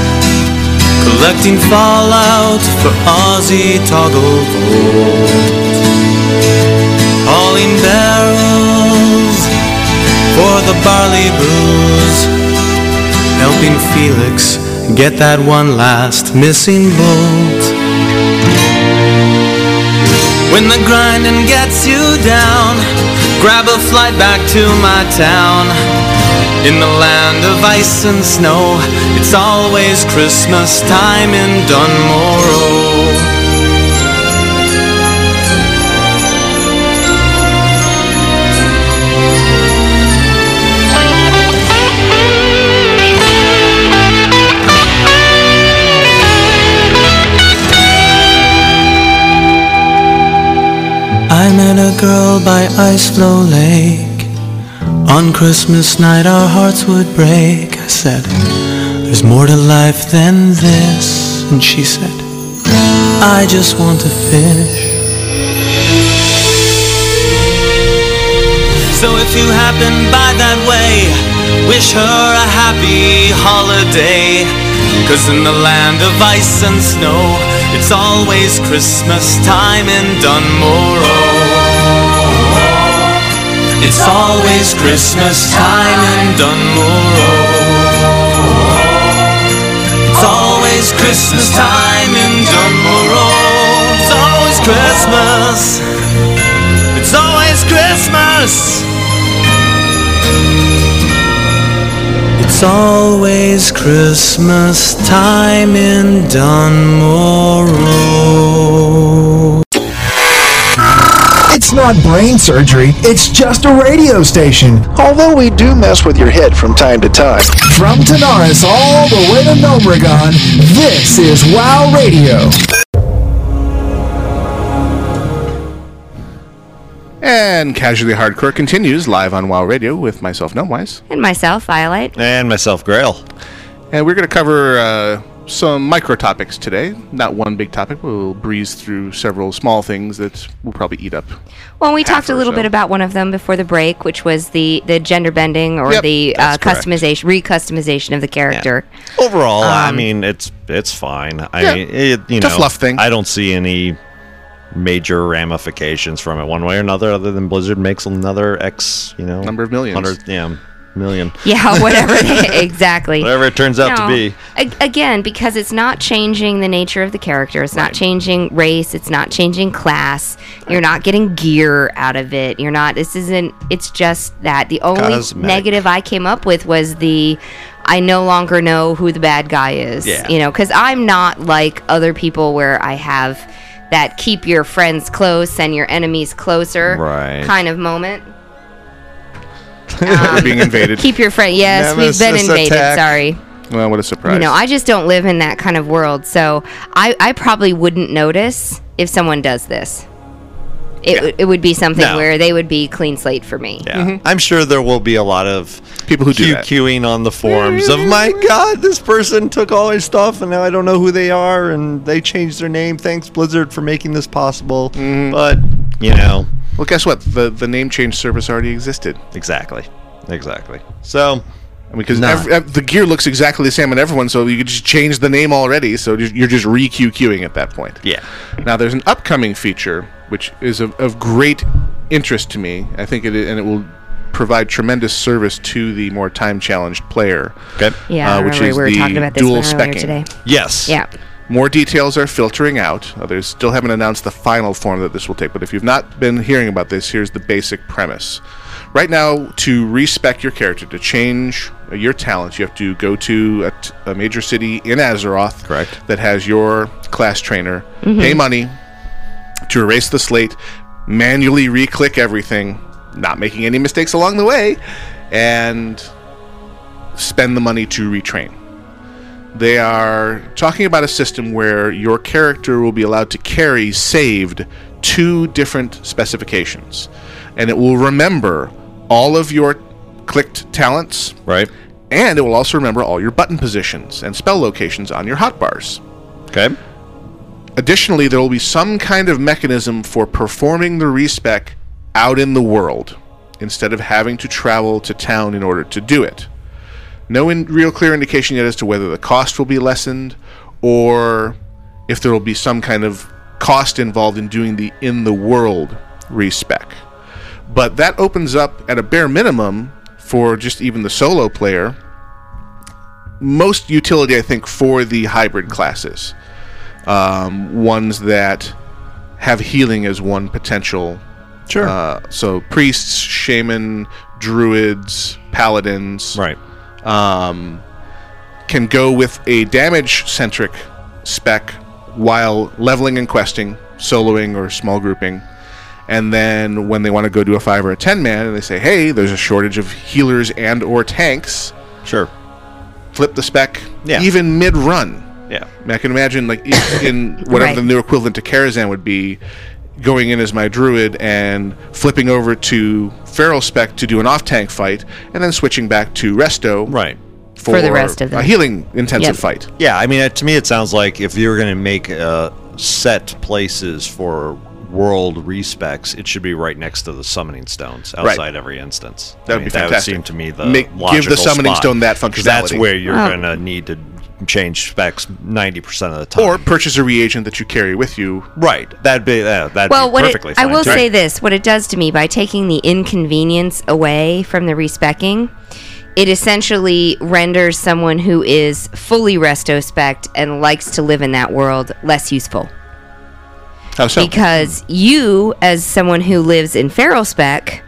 Collecting fallout for Ozzy Togglevolt. Hauling barrels for the barley brews. Helping Felix get that one last missing bolt. When the grinding gets you down, grab a flight back to my town. In the land of ice and snow, it's always Christmas time in Dun Morogh. I met a girl by Iceflow Lake. On Christmas night, our hearts would break. I said, There's more to life than this. And she said, I just want to fish. So if you happen by that way, wish her a happy holiday. Cause in the land of ice and snow, it's always Christmas time in Dun Morogh. It's always Christmas time in Dunmore. It's always Christmas time in Dun Morogh. It's always Christmas. It's always Christmas. It's always Christmas time in Dun Morogh. It's not brain surgery, it's just a radio station. Although we do mess with your head from time to time. From Tanaris all the way to Gnomeregan, this is WOW Radio. And Casually Hardcore continues live on WoW Radio with myself, Gnomewise. And myself, Violet. And myself, Grail. And we're going to cover uh, some micro topics today. Not one big topic. We'll breeze through several small things that will probably eat up. Well, we talked a little so. bit about one of them before the break, which was the, the gender bending or Yep, the uh, customization, recustomization of the character. Overall, I Um, mean, it's it's fine. I Yeah, mean, it, you know, fluff thing. I don't see any major ramifications from it one way or another, other than Blizzard makes another X, you know, Number of millions. hundred, yeah, million. Yeah, whatever. they- exactly. Whatever it turns out to be. A- again, because it's not changing the nature of the character. It's not changing race. It's not changing class. You're not getting gear out of it. You're not. This isn't. It's just that the only Cosmetic. negative I came up with was the. I no longer know who the bad guy is. Yeah. You know, because I'm not like other people where I have that keep your friends close and your enemies closer Right. kind of moment. We're being invaded. Keep your friend. Yes, we've been invaded. attack. Sorry. Well, what a surprise. You know, I just don't live in that kind of world, so I, I probably wouldn't notice if someone does this. It, w- it would be something No. where they would be clean slate for me. Yeah, I'm sure there will be a lot of People who do that. QQing on the forums of my God, this person took all my stuff and now I don't know who they are and they changed their name. Thanks Blizzard for making this possible. Mm-hmm. But you know, well, guess what? The the name change service already existed. exactly, exactly. So Because Nah. ev- ev- the gear looks exactly the same on everyone, so you could just change the name already. So you're just re QQing at that point. yeah, Now there's an upcoming feature which is of, of great interest to me. I think it and it will provide tremendous service to the more time challenged player. okay. Yeah, Uh, which is we were the talking about this dual one specking. today. Yes. Yeah. More details are filtering out. Uh, They still haven't announced the final form that this will take, but if you've not been hearing about this, here's the basic premise. Right now, to respec your character, to change your talents, you have to go to a, t- a major city in Azeroth Correct. that has your class trainer, Mhm. pay money to erase the slate, manually re-click everything, not making any mistakes along the way, and spend the money to retrain. They are talking about a system where your character will be allowed to carry saved two different specifications, and it will remember all of your clicked talents, right? And it will also remember all your button positions and spell locations on your hotbars. Okay. Additionally, there will be some kind of mechanism for performing the respec out in the world instead of having to travel to town in order to do it. No in- real clear indication yet as to whether the cost will be lessened or if there will be some kind of cost involved in doing the in the world respec. But that opens up at a bare minimum for just even the solo player most utility I think for the hybrid classes. Um, ones that have healing as one potential. Sure. Uh, so priests, shaman, druids, paladins. Right. Um, can go with a damage centric spec while leveling and questing, soloing or small grouping. And then when they want to go do a five or a ten man, and they say, "Hey, there's a shortage of healers and or tanks." Sure. Flip the spec, Yeah. even mid run. Yeah. I, mean, I can imagine like in- in whatever Right. the new equivalent to Karazhan would be, going in as my druid and flipping over to feral spec to do an off tank fight, and then switching back to resto. Right. For, For the rest of them. a healing intensive Yep. fight. Yeah, I mean, uh, to me, it sounds like if you're going to make uh, set places for world respecs, it should be right next to the summoning stones Right. outside every instance. That would I mean, be That would seem to me the Make- give the summoning spot, stone that 'cause That's where you're Oh. going to need to change specs 90% of the time. Or purchase a reagent that you carry with you. right. That'd be uh, that'd well, be what it, perfectly I will too. say this: what it does to me by taking the inconvenience away from the respecking, it essentially renders someone who is fully resto spec and likes to live in that world less useful. How so? Because you, as someone who lives in feral spec,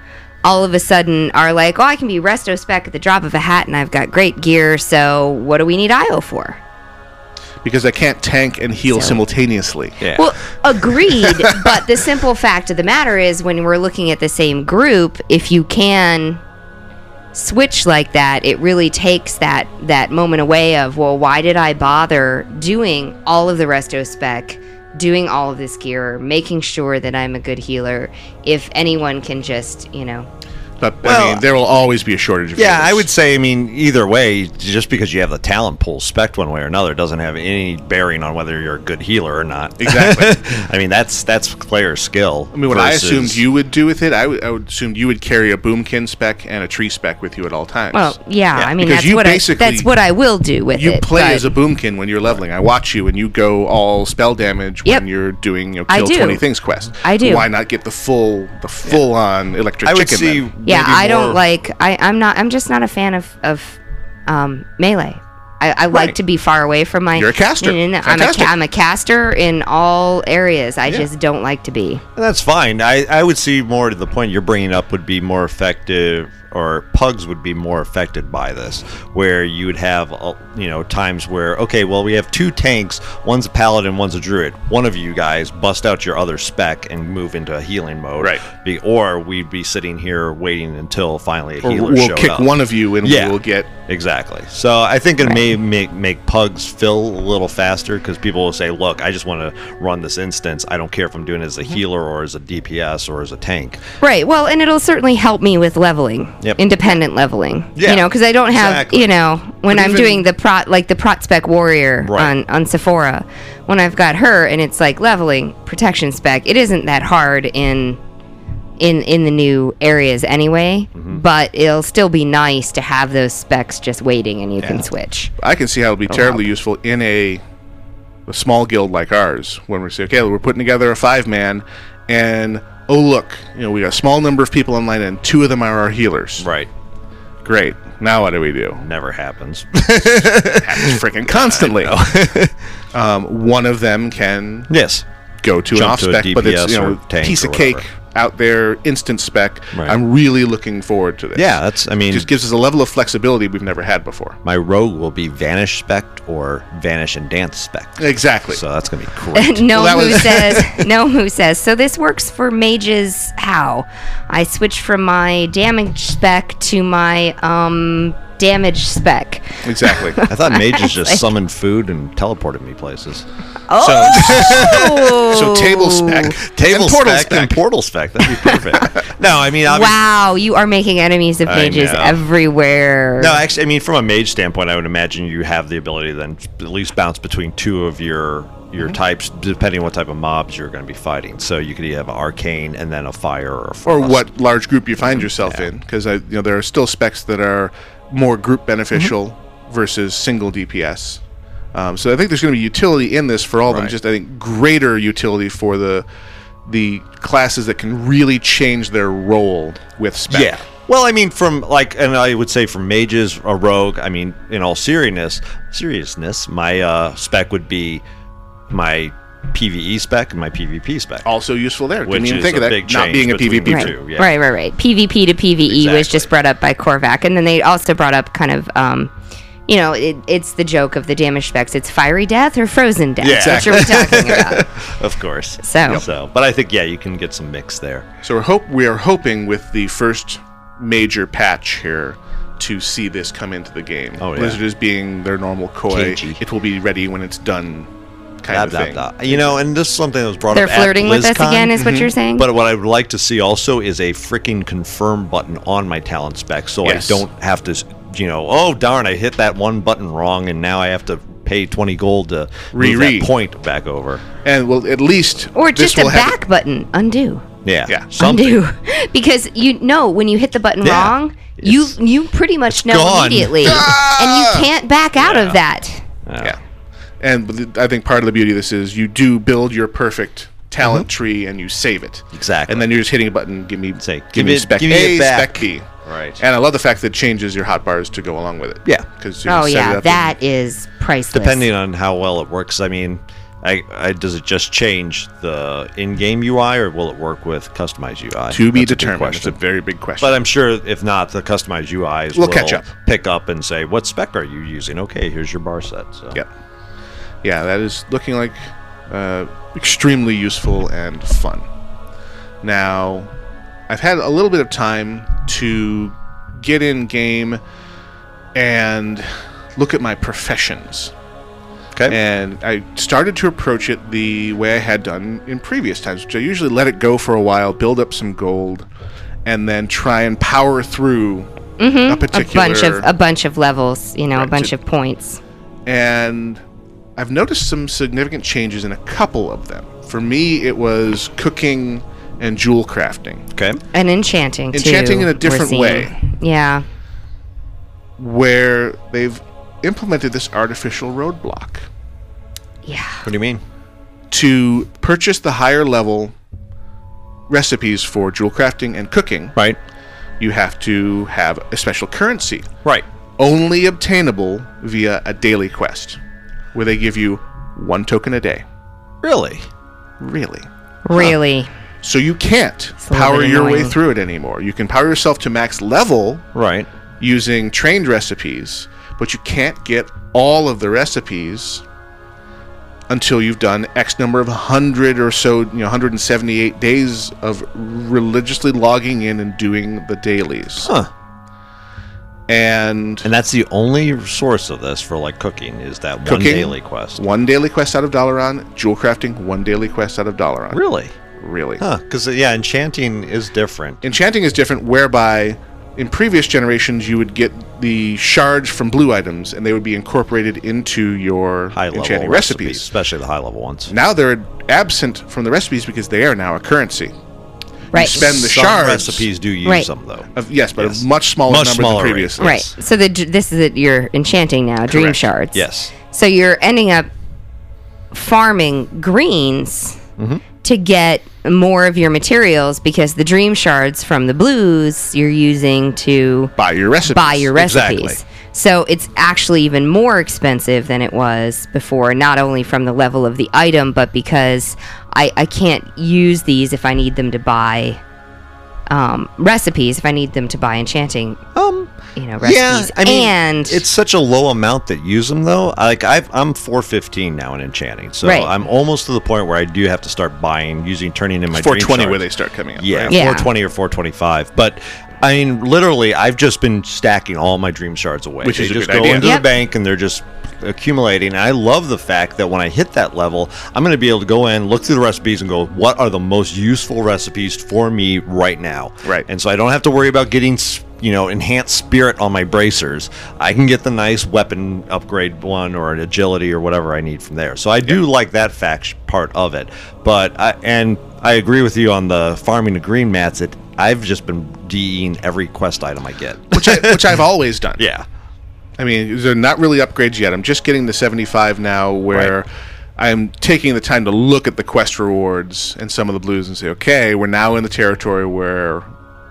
all of a sudden are like, oh, I can be resto spec at the drop of a hat, and I've got great gear. So what do we need IO for? because I can't tank and heal So- simultaneously. Yeah. Well, agreed. but the simple fact of the matter is, when we're looking at the same group, if you can switch like that, it really takes that that moment away of, well, why did I bother doing all of the resto spec, doing all of this gear, making sure that I'm a good healer, if anyone can just, you know, But I Well, mean, there will always be a shortage of Yeah, healers. I would say. I mean, either way, just because you have the talent pool spec one way or another doesn't have any bearing on whether you're a good healer or not. Exactly. I mean, that's that's player skill. I mean, what I assumed you would do with it, I would I assume you would carry a boomkin spec and a tree spec with you at all times. well, yeah, I mean, because that's you what I, basically- that's what I will do with you it. You play but- as a boomkin when you're leveling. I watch you, and you go all spell damage Yep. when you're doing you know, I kill do. twenty things quest. I do. Why not get the full the full on electric I would chicken? see. then? Yeah i don't like I, i'm not i'm just not a fan of of um melee I, I like Right. to be far away from my. You're a caster. I'm a, I'm a caster in all areas. I Yeah. just don't like to be. That's fine. I, I would see more to the point you're bringing up would be more effective, or pugs would be more affected by this, where you would have, uh, you know, times where, okay, well, we have two tanks, one's a paladin, one's a druid. One of you guys bust out your other spec and move into a healing mode. Right. Be, or we'd be sitting here waiting until finally a Or healer we'll kick up. one of you, and Yeah. we'll get Exactly. So I think it may make make pugs fill a little faster because people will say, "Look, I just want to run this instance. I don't care if I'm doing it as a Mm-hmm. healer or as a DPS or as a tank." Right. Well, and it'll certainly help me with leveling, Yep. independent leveling. Yeah, You know, because I don't have, exactly. you know, when But I'm doing the prot like the prot spec warrior Right. on on Sephora, when I've got her and it's like leveling protection spec, it isn't that hard in in in the new areas anyway. Mm-hmm. But it'll still be nice to have those specs just waiting and you can switch. I can see how it'll be terribly useful in a a small guild like ours when we say, okay, we're putting together a five man, and oh look, you know, we got a small number of people online, and two of them are our healers. Right. Great. Now what do we do? Never happens. happens freaking constantly. um, one of them can yes go to Jump an off spec, but it's you know piece of cake. Out there, instant spec. Right. I'm really looking forward to this. Yeah, that's- I mean- just gives us a level of flexibility we've never had before. My rogue will be vanish spec or vanish and dance spec. Exactly. So that's gonna be great. no Well, who was- says no who says so this works for mages how i switched from my damage spec to my um damage spec Exactly. I thought mages just Like- summoned food and teleported me places. oh So table spec, Table and portal spec, spec. and portal spec. That'd be perfect. no, I mean, obviously, wow you are making enemies of mages everywhere No, actually, I mean, from a mage standpoint, I would imagine you have the ability to then at least bounce between two of your your mm-hmm. types, depending on what type of mobs you're going to be fighting. So you could either have an arcane and then a fire or a or what large group you find yourself in, because uh, you know there are still specs that are more group beneficial Mm-hmm. versus single DPS. Um, so I think there's going to be utility in this for all of them. Right. Just I think greater utility for the the classes that can really change their role with spec. Yeah. Well, I mean, from like, and I would say from mages, a rogue. I mean, in all seriousness, seriousness, my uh, spec would be my PVE spec and my PvP spec. Also useful there. Which Didn't even think of that. big Not being a PvP. right. two, yeah. right right right pvp to pve was just brought up by korvac and then they also brought up kind of um you know, it, it's the joke of the damage specs. It's fiery death or frozen death. Yeah. Which are we talking about? of course. So. so, but I think yeah, you can get some mix there. So we're hope we are hoping with the first major patch here to see this come into the game. Oh, yeah. Blizzard is being their normal coy. Cagey. It will be ready when it's done. Kind Blah, of blah, thing. blah. You know, and this is something that was brought up. They're up. at flirting with us again, is what mm-hmm. you're saying? But what I would like to see also is a freaking confirm button on my talent spec, so Yes. I don't have to, you know, oh darn, I hit that one button wrong, and now I have to pay twenty gold to move Re-re. that point back over. And well, at least Or this just a will have back button. Undo. Yeah, Yeah. something. Undo. because you know when you hit the button Yeah. wrong, you you pretty much know gone. immediately. and you can't back out Yeah. of that. Yeah. And I think part of the beauty of this is you do build your perfect talent tree and you save it. Mm-hmm. Exactly. And then you're just hitting a button, give me Say, give, give me it- spec give me A, it back. spec B. Right. And I love the fact that it changes your hotbars to go along with it. Yeah. Because Oh yeah, that is priceless. Depending on how well it works, I mean, I, I does it just change the in-game UI, or will it work with customized UI? to be That's a determined. It's a very big question. But I'm sure if not, the customized UIs We'll will catch up. pick up and say, "What spec are you using?" Okay, here's your bar set. So Yep. Yeah, that is looking like uh, extremely useful and fun. Now, I've had a little bit of time to get in game and look at my professions. Okay. And I started to approach it the way I had done in previous times, which I usually let it go for a while, build up some gold, and then try and power through a a particular bunch of a bunch of levels, you know, a bunch to- of points. and I've noticed some significant changes in a couple of them. For me, it was cooking and jewel crafting, okay, And enchanting too. Enchanting in a different way. Yeah. where they've implemented this artificial roadblock Yeah. what do you mean? to purchase the higher level recipes for jewel crafting and cooking. Right, You have to have a special currency, right. only obtainable via a daily quest, where they give you one token a day. Really? Really. Really. So you can't a power your way through it anymore. You can power yourself to max level Right. using trained recipes, but you can't get all of the recipes until you've done X number of hundred or so, you know, 178 days of religiously logging in and doing the dailies. Huh. And And that's the only source of this for like cooking is that one Cooking, daily quest. one daily quest out of Dalaran, jewel crafting, one daily quest out of Dalaran. Really? Really. Huh? Because uh, yeah, enchanting is different. Enchanting is different, whereby in previous generations you would get the shards from blue items and they would be incorporated into your High level enchanting recipes, recipes. especially the high level ones. Now they're absent from the recipes because they are now a currency. Right. spend the Some shards. recipes do use Right. them though. Of, yes, but Yes. a much smaller Much number smaller than rate. previously. Right. So the this is it, you're enchanting now, dream shards. Yes. So you're ending up farming greens mm-hmm. to get more of your materials because the dream shards from the blues you're using to buy your recipes. Buy your recipes. Exactly. So it's actually even more expensive than it was before, not only from the level of the item, but because I, I can't use these if I need them to buy um, recipes, if I need them to buy enchanting, um, you know, recipes. Yeah, I mean, and it's such a low amount that use them though. Like I've, I'm 415 now in enchanting, so Right. I'm almost to the point where I do have to start buying, using, turning in my It's dream 420 where they start coming up. Yeah, right? Yeah. 420 or 425. But I mean, literally, I've just been stacking all my dream shards away. Which they is a just good go idea. into Yep. the bank and they're just accumulating. And I love the fact that when I hit that level, I'm going to be able to go in, look through the recipes, and go, what are the most useful recipes for me right now? Right. And so I don't have to worry about getting. You know, enhanced spirit on my bracers. I can get the nice weapon upgrade one or an agility or whatever I need from there. So I do like that fact part of it. But I, and I agree with you on the farming the green mats. It I've just been DEing every quest item I get. which I, which I've always done. yeah. I mean, they're not really upgrades yet. I'm just getting to 75 now, where I'm taking the time to look at the quest rewards and some of the blues and say, okay, we're now in the territory where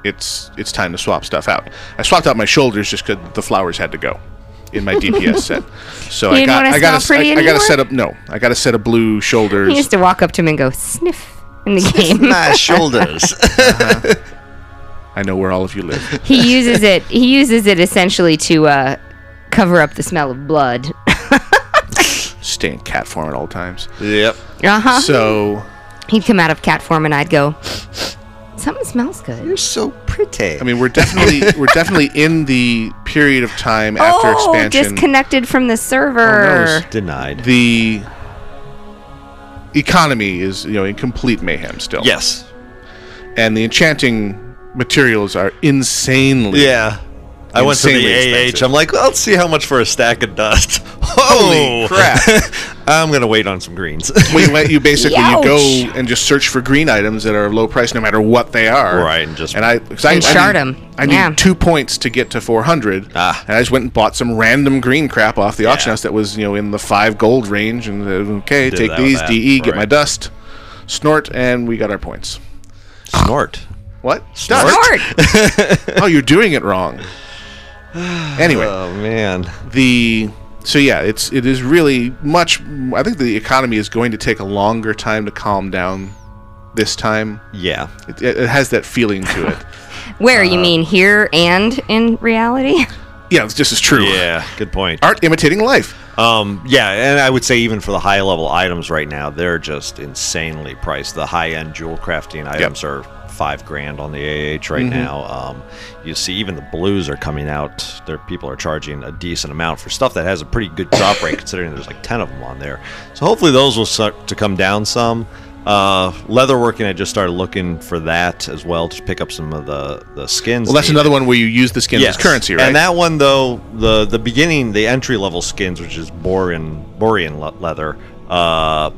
it's it's time to swap stuff out. I swapped out my shoulders just because the flowers had to go in my DPS set. So You I got wanna I got smell a, pretty I, I got a set up no, I got a set of blue shoulders. he used to walk up to him and go sniff in the game. My shoulders. I know where all of you live. he uses it. He uses it essentially to uh, cover up the smell of blood. Stay in cat form at all times. yep. Uh huh. So He'd come out of cat form and I'd go, something smells good. You're so pretty. I mean, we're definitely we're definitely in the period of time after oh, expansion. disconnected from the server. Denied. the economy is you know in complete mayhem still. Yes. and the enchanting materials are insanely. Yeah. I went to the Insanely AH. I'm like, well, let's see how much for a stack of dust. Holy Holy crap! I'm gonna wait on some greens. we let you basically you go and just search for green items that are low price no matter what they are. Right, and just- and I, And I shard need, 'em. I need Yeah. two points to get to 400. Ah. and I just went and bought some random green crap off the auction Yeah. house that was you know in the five gold range and uh, okay Did take these that, de get my dust snort and we got our points. Snort. What? Snort? Dust. oh, you're doing it wrong. Anyway, Oh man. the so yeah, it's it is really much. I think the economy is going to take a longer time to calm down this time. Yeah. It, it it has that feeling to it. Where Uh, you mean here and in reality? yeah, it's just as true. Yeah. Good point. Art imitating life. Um, yeah, and I would say even for the high level items right now, they're just insanely priced. The high end jewel crafting items are five grand on the AH right Mhm. now. Um, you see, even the blues are coming out. There, people are charging a decent amount for stuff that has a pretty good drop rate, considering there's like ten of them on there. So hopefully those will start to come down some. Uh, leatherworking, I just started looking for that as well to pick up some of the the skins. Well, that's needed. another one where you use the skins as currency, right? And that one though, the the beginning, the entry level skins, which is Borean Borean le- leather, uh,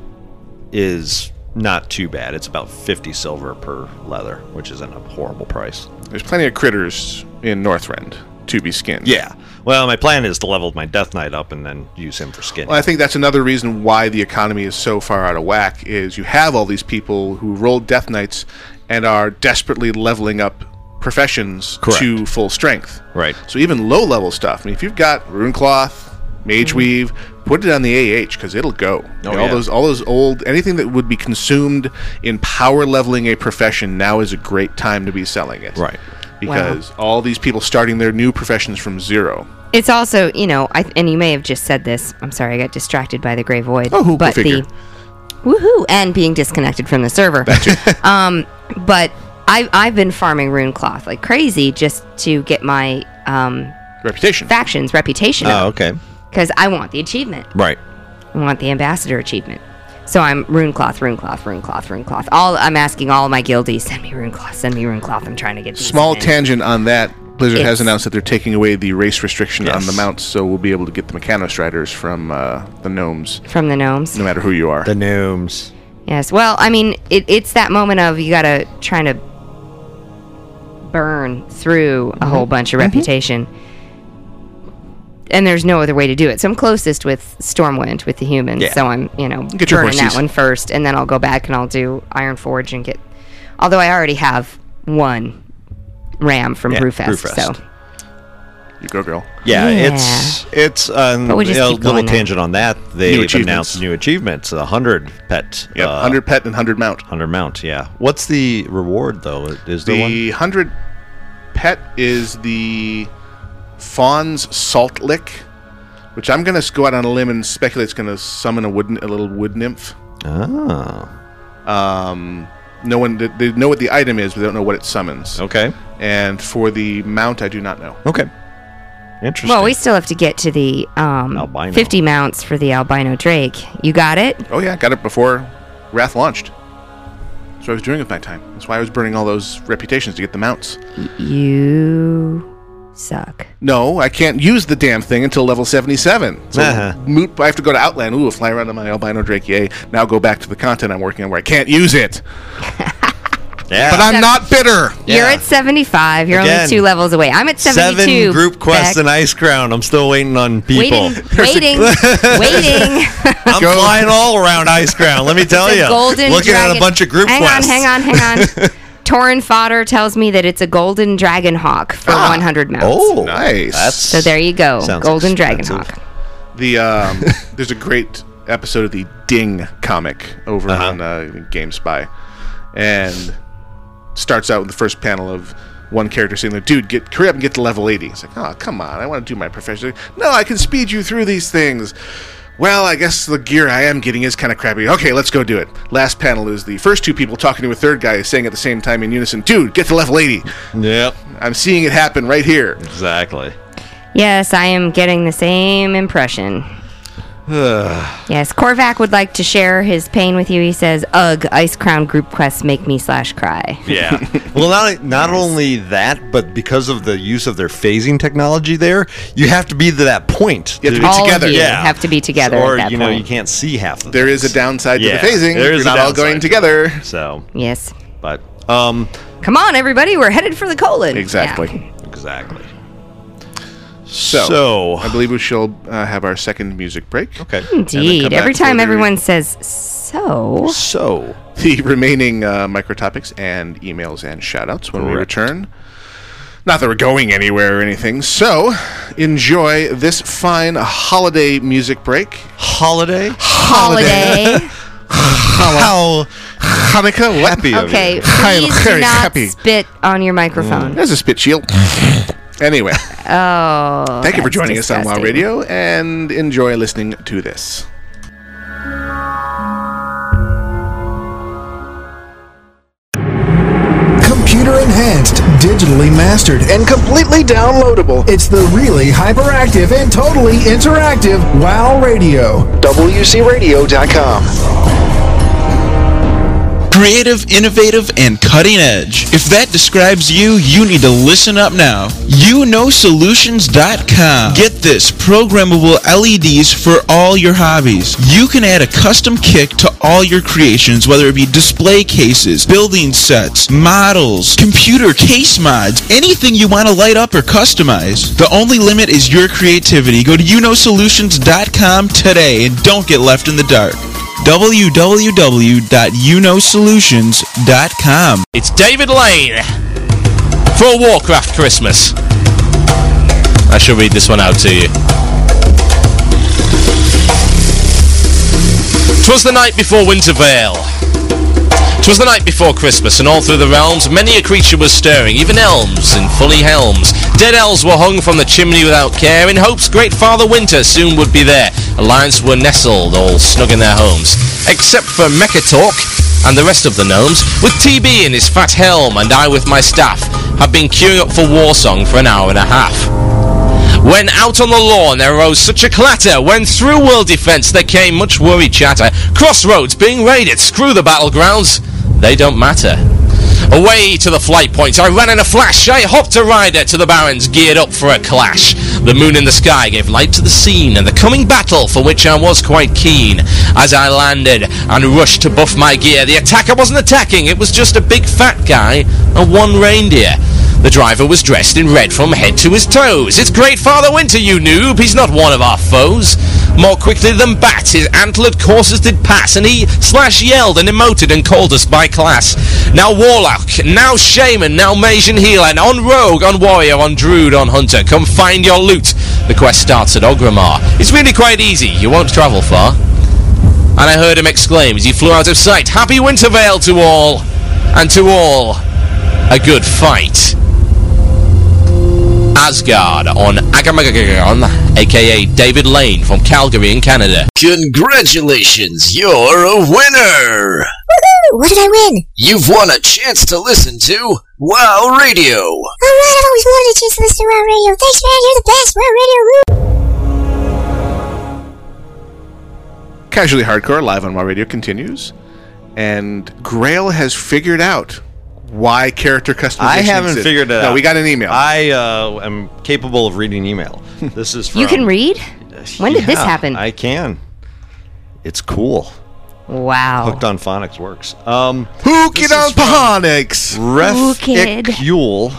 is not too bad. It's about fifty silver per leather, which isn't a horrible price. There's plenty of critters in Northrend to be skinned. Yeah. Well, my plan is to level my Death Knight up and then use him for skin. Well, I think that's another reason why the economy is so far out of whack. Is you have all these people who rolled Death Knights and are desperately leveling up professions Correct. to full strength. Right. So even low level stuff. I mean, if you've got Rune Cloth, Mage Weave, put it on the AH because it'll go. Oh, all yeah. those, all those old, anything that would be consumed in power leveling a profession now is a great time to be selling it. Right. Because all these people starting their new professions from zero. It's also, you know, I, and you may have just said this. I'm sorry, I got distracted by the Gray Void. Oh, who- but figure. the woohoo and being disconnected from the server. um, but I I've been farming rune cloth like crazy just to get my um Reputation. factions reputation Oh, up okay. because I want the achievement. Right. I want the ambassador achievement. So I'm rune cloth, rune cloth, rune cloth, rune cloth. All I'm asking all my guildies, send me rune cloth, send me rune cloth. I'm trying to get these Small in. tangent on that. Blizzard has It's- announced that they're taking away the race restriction on Yes. the mounts, so we'll be able to get the Mechanostriders from uh, the gnomes, from the gnomes. no matter who you are. The gnomes. Yes. Well, I mean, it, it's that moment of you gotta trying to burn through a whole bunch of reputation. And there's no other way to do it. So I'm closest with Stormwind with the humans. Yeah. So I'm, you know, Get burning that one first, and then I'll go back and I'll do Ironforge and get. Although I already have one ram from Yeah, Brewfest, Brewfest. so You go, girl. Yeah, Yeah. it's it's um, But we just a little going now. tangent on that. They've announced new achievements. A hundred pet. Yep, uh, 100 pet and 100 mount. Hundred mount. Yeah. What's the reward though? Is there one? The 100 pet is the Fawn's Salt Lick, which I'm going to go out on a limb and speculate it's going to summon a wood, a little wood nymph. Oh. Um, no one, they- they know what the item is, but they don't know what it summons. Okay. And for the mount, I do not know. Okay. Interesting. well, we still have to get to the um, Albino. 50 mounts for the albino drake. You got it? Oh yeah, I got it before Wrath launched. That's what I was doing with my time. That's why I was burning all those reputations to get the mounts. You suck. No, I can't use the damn thing until level 77. So Uh-huh. moot, I have to go to Outland. Ooh, fly around on my albino drake. Yay. Now go back to the content I'm working on where I can't use it. yeah. But I'm not bitter. You're at 75. You're Again, only two levels away. I'm at 72. Seven group quests Beck. in Ice Crown. I'm still waiting on people. Waiting, waiting, waiting. I'm flying all around Icecrown. Let me tell you. golden Looking at dragon- a bunch of group hang quests. on, hang on, hang on. Torin Fodder tells me that it's a golden dragon hawk for 100 mounts. Oh, nice. That's So there you go. Sounds golden dragon hawk. The um, there's a great episode of the Ding comic over Uh-huh. on uh, GameSpy, and starts out with the first panel of one character saying, "Like, "Dude, get hurry up and get to level 80." It's like, "Oh, come on! I want to do my profession." No, I can speed you through these things. Well, I guess the gear I am getting is kind of crappy. Okay, let's go do it. Last panel is the first two people talking to a third guy saying at the same time in unison, "Dude, get to level 80." Yep. I'm seeing it happen right here. Exactly. Yes, I am getting the same impression. Yes, Korvac would like to share his pain with you. He says, "Ugh, Icecrown group quests make me slash cry." Yeah. well, not not only that, but because of the use of their phasing technology, there you have to be to that point. You have to be All together. of you Yeah. have to be together or at that you know point. you can't see half of There is a downside Yeah, to the phasing. There is You're not all going together. So, Yes. but um, Come on, everybody, we're headed for the colon. Exactly. exactly. So, So- I believe we shall uh, have our second music break. Okay. Indeed. Every time the- everyone says so. So the remaining uh, microtopics and emails and shoutouts when we return. Not that we're going anywhere or anything. So, enjoy this fine holiday music break. holiday. Holiday. How Hanukkah. What? happy of Okay, you. I am please do very not happy. spit on your microphone. There's a spit shield. Anyway, Oh. thank you for that's joining us on WoW. Radio and enjoy listening to this. Computer enhanced, digitally mastered, and completely downloadable. It's the really hyperactive and totally interactive WoW Radio. WCRadio.com. Creative, innovative, and cutting edge. If that describes you, you need to listen up now. YouKnowSolutions.com. Get this programmable LEDs for all your hobbies. You can add a custom kick to all your creations, whether it be display cases, building sets, models, computer case mods, anything you want to light up or customize. The only limit is your creativity. Go to YouKnowSolutions.com today and don't get left in the dark www.unosolutions.com. It's David Lane for Warcraft Christmas. I shall read this one out to you. Twas the night before Winter Veil. Twas the night before Christmas, and all through the realms many a creature was stirring, even elms in fully helms. Dead elves were hung from the chimney without care, in hopes great Father Winter soon would be there. Alliance were nestled, all snug in their homes, except for Mekkatorque and the rest of the gnomes, with TB in his fat helm, and I with my staff, have been queuing up for Warsong for an hour and a half. When out on the lawn there arose such a clatter, when through world defense there came much worried chatter. Crossroads being raided, screw the battlegrounds, they don't matter. Away to the flight point, I ran in a flash, I hopped a rider to the Barrens, geared up for a clash. The moon in the sky gave light to the scene, and the coming battle for which I was quite keen. As I landed and rushed to buff my gear, the attacker wasn't attacking, it was just a big fat guy and one reindeer. The driver was dressed in red from head to his toes. It's Great Father Winter, you noob. He's not one of our foes. More quickly than bats, his antlered coursers did pass, and he slash yelled and emoted and called us by class. Now Warlock, now Shaman, now Mage and Healer, and on Rogue, on Warrior, on Druid, on Hunter. Come find your loot. The quest starts at Orgrimmar. It's really quite easy. You won't travel far. And I heard him exclaim as he flew out of sight, Happy Winter Veil to all, and to all, a good fight. Asgard on Agamaggan, aka David Lane from Calgary in Canada. Congratulations, you're a winner! Woohoo! What did I win? You've won a chance to listen to WoW Radio. Alright, I've always wanted a chance to listen to Wow Radio. Thanks, man. You're the best. Wow Radio. Woo! Casually Hardcore live on Wow Radio continues, and Grail has figured out why character customization. I haven't exists. figured it out. no, out. we got an email. I uh, am capable of reading email. This is from, You can read? When did this happen? I can. It's cool. Wow. Hooked on Phonics works. Um, Hook this it on is Phonics. Hooked. Refik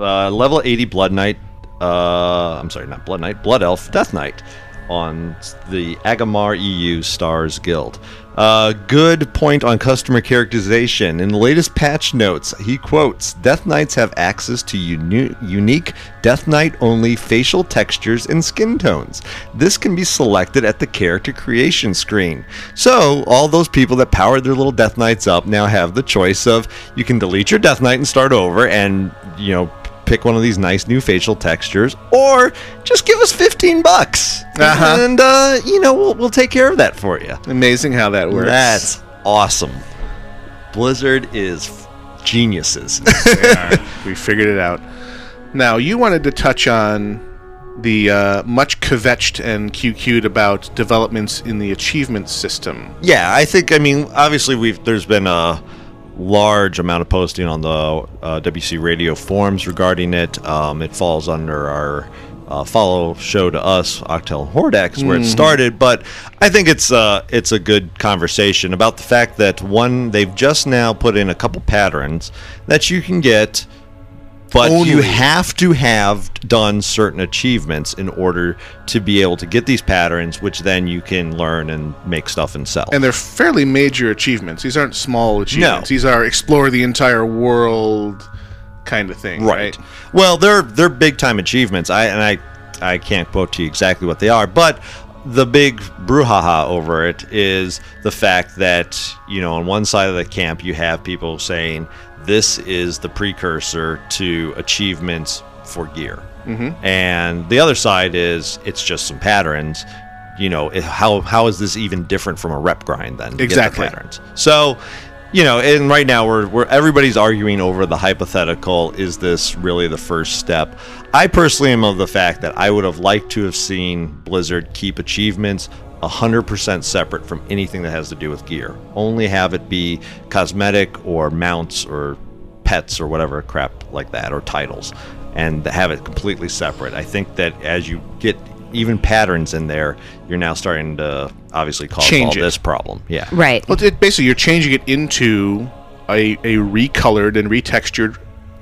uh, level 80 Blood Knight. Uh, I'm sorry, not Blood Knight, Blood Elf, Death Knight on the Aggramar EU Stars Guild. Uh, good point on customer characterization. In the latest patch notes, he quotes Death Knights have access to uni- unique Death Knight only facial textures and skin tones. This can be selected at the character creation screen. So, all those people that powered their little Death Knights up now have the choice of you can delete your Death Knight and start over and, you know, pick one of these nice new facial textures, or just give us 15 bucks. Uh-huh. And, uh, you know, we'll, we'll take care of that for you. Amazing how that works. That's awesome. Blizzard is f- geniuses. We figured it out. Now, you wanted to touch on the uh, much kvetched and QQ'd about developments in the achievement system. yeah, I think, I mean, obviously, we've there's been a large amount of posting on the uh, WC Radio forums regarding it. Um, it falls under our uh, follow show to us, Octel and Hordak, is where it Mhm. started. But I think it's uh, it's a good conversation about the fact that one, they've just now put in a couple patterns that you can get, but you have to have done certain achievements in order to be able to get these patterns, which then you can learn and make stuff and sell. And they're fairly major achievements. These aren't small achievements. No. These are explore the entire world kind of thing, right? Well, they're they're big time achievements. I and I I can't quote to you exactly what they are, but the big brouhaha over it is the fact that you know on one side of the camp you have people saying this is the precursor to achievements for gear, Mhm. and the other side is it's just some patterns. You know how how is this even different from a rep grind then? Exactly. patterns. So you know, and right now we're, we're everybody's arguing over the hypothetical. Is this really the first step? I personally am of the fact that I would have liked to have seen Blizzard keep achievements 100% separate from anything that has to do with gear. Only have it be cosmetic or mounts or pets or whatever crap like that or titles and have it completely separate. I think that as you get even patterns in there, you're now starting to obviously cause Change all it. this problem. Yeah. Right. Well, it, basically, you're changing it into a, a recolored and retextured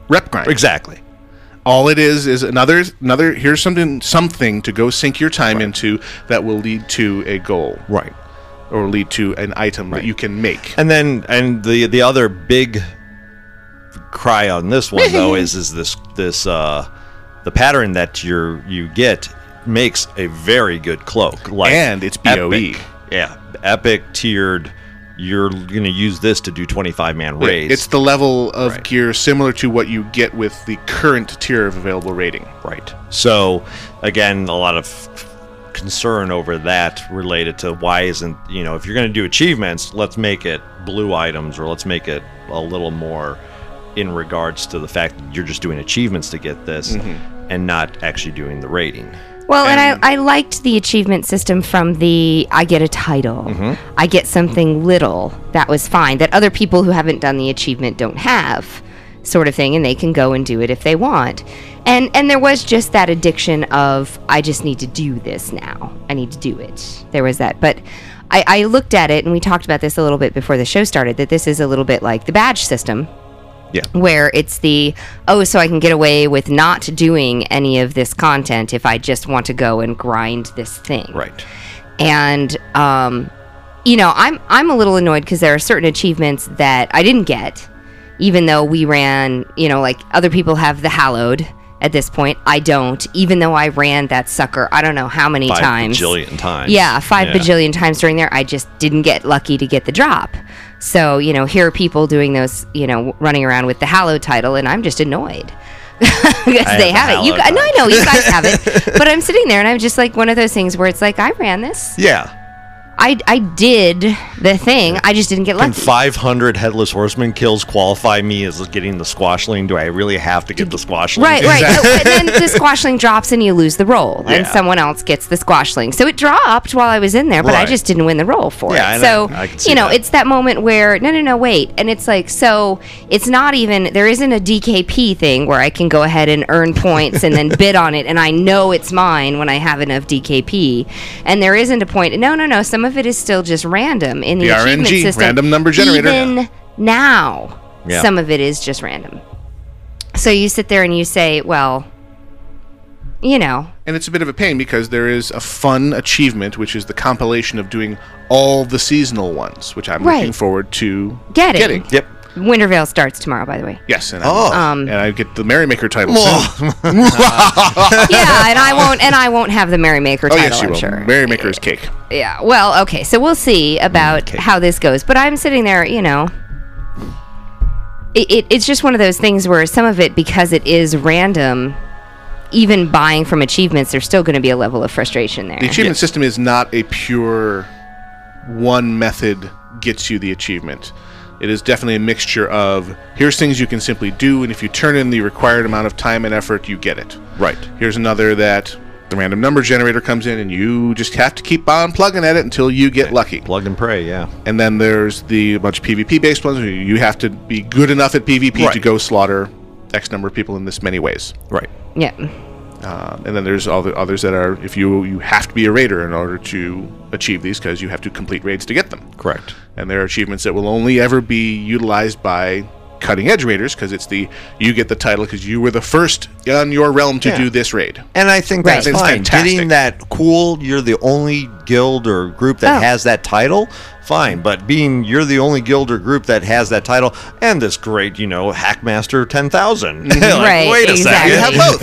rep grind. Exactly. All it is is another another. Here's something something to go sink your time into that will lead to a goal, right? Or lead to an item that you can make. And then and the the other big cry on this one though is is this this uh the pattern that you're you get makes a very good cloak like And it's BOE. epic. yeah epic tiered you're going to use this to do 25 man raids It's the level of gear similar to what you get with the current tier of available rating. Right. So, again, a lot of concern over that related to why isn't, you know, if you're going to do achievements, let's make it blue items or let's make it a little more in regards to the fact that you're just doing achievements to get this Mhm. and not actually doing the rating. Well, and, I, I liked the achievement system from the I get a title, Mhm. I get something little. That was fine. That other people who haven't done the achievement don't have, sort of thing, and they can go and do it if they want. And and there was just that addiction of I just need to do this now. I need to do it. There was that, but. I, I looked at it and we talked about this a little bit before the show started that this is a little bit like the badge system Yeah. where it's the oh so i can get away with not doing any of this content if i just want to go and grind this thing Right. and um, you know i'm i'm a little annoyed because there are certain achievements that i didn't get even though we ran you know like other people have the hallowed at this point i don't even though i ran that sucker i don't know how many Five times bajillion times. yeah five Yeah. bajillion times during there i just didn't get lucky to get the drop so you know here are people doing those you know running around with the hallowed title and i'm just annoyed because they have have it. You, no, I know you guys have it, but I'm sitting there and I'm just like one of those things where it's like I ran this, Yeah. I I did the thing, I just didn't get Can lucky. 500 headless horseman kills qualify me as getting the squashling? Do I really have to get the squashling? Right, right. But then the squashling drops and you lose the roll, and someone else gets the squashling. So it dropped while I was in there, but I just didn't win the roll for Yeah, it. So I- I can you know, that. it's that moment where no, no, no, wait, and it's like so it's not even there isn't a DKP thing where I can go ahead and earn points and then bid on it, and I know it's mine when I have enough DKP, and there isn't a point. No, no, no. Some of it is still just random in the, The achievement RNG, system. random number generator. Even now, Yeah. some of it is just random. So you sit there and you say, well, you know, And it's a bit of a pain because there is a fun achievement, which is the compilation of doing all the seasonal ones, which I'm looking forward to Getting. getting. Yep. Wintervale starts tomorrow, by the way. Yes, and, Oh. I'm- Um, and I get the Merrymaker title soon. yeah, and I won't, and I won't have the Merrymaker oh title. yes, you I'm will. sure. Merrymaker's cake. Yeah. Well, okay. So we'll see about how this goes. But I'm sitting there, you know. It, it, it's just one of those things where some of it, because it is random, even buying from achievements, there's still going to be a level of frustration there. The achievement system is not a pure one method gets you the achievement. It is definitely a mixture of here's things you can simply do, and if you turn in the required amount of time and effort, you get it. Right. Here's another that the random number generator comes in, and you just have to keep on plugging at it until you get lucky. Plug and pray, yeah. And then there's the bunch of PvP based ones where you have to be good enough at PvP to go slaughter X number of people in this many ways. Right. Yeah. Uh, and then there's all the others that are if you you have to be a raider in order to achieve these because you have to complete raids to get them. Correct. And there are achievements that will only ever be utilized by cutting edge raiders because it's the you get the title because you were the first on your realm to Yeah. do this raid. And I think that's It's fine. fantastic. Getting that cool, you're the only guild or group that Oh. has that title, fine. But being you're the only guild or group that has that title and this great, you know, Hackmaster 10,000. Mm-hmm. Like, Right, Wait a exactly. second. You have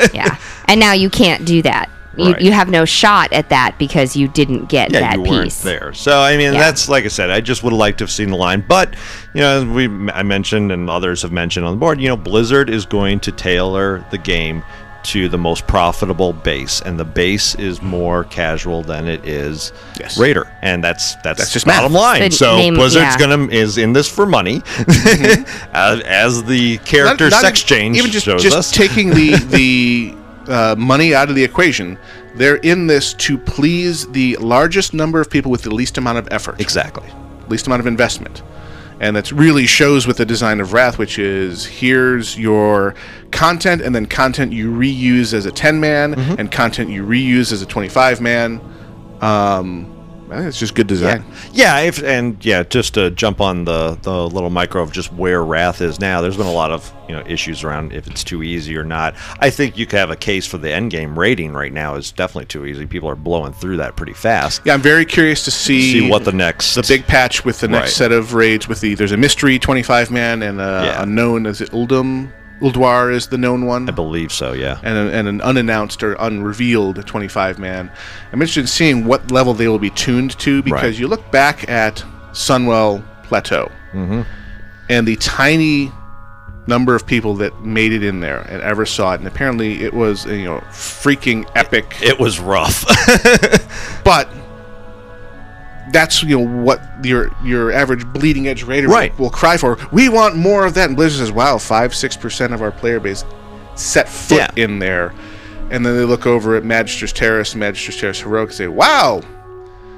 both. yeah. And now you can't do that. You, Right. you have no shot at that because you didn't get yeah, that you weren't piece. there. So I mean, Yeah. that's like I said. I just would have liked to have seen the line, but you know, we I mentioned and others have mentioned on the board. You know, Blizzard is going to tailor the game to the most profitable base, and the base is more casual than it is Yes. Raider, and that's that's, That's just bottom math. line. The so name- Blizzard's yeah. gonna is in this for money, mm-hmm. as, as the character Not- not sex change even just, shows just us. taking the the uh, money out of the equation. They're in this to please the largest number of people with the least amount of effort. exactly. least amount of investment. And that really shows with the design of Wrath, which is here's your content, and then content you reuse as a 10 man, Mm-hmm. and content you reuse as a 25 man. Um, it's just good design. Yeah, if and yeah, just to jump on the the little micro of just where Wrath is now. There's been a lot of you know issues around if it's too easy or not. I think you could have a case for the end game rating right now is definitely too easy. People are blowing through that pretty fast. Yeah, I'm very curious to see, See what the next the big patch with the next Right. set of raids. With the there's a mystery 25 man and a, Yeah. a known as it Uldum Ulduar is the known one. I believe so. Yeah. and, a, and an unannounced or unrevealed 25 man. I'm interested in seeing what level they will be tuned to because Right. you look back at Sunwell Plateau Mm-hmm. and the tiny number of people that made it in there and ever saw it, and apparently it was you know freaking epic. It was rough. but that's you know what your your average bleeding edge raider Right. will, will cry for. We want more of that. And Blizzard says, "Wow, five six percent of our player base set foot Yeah. in there." And then they look over at Magister's Terrace, Magister's Terrace Heroic, and say, "Wow,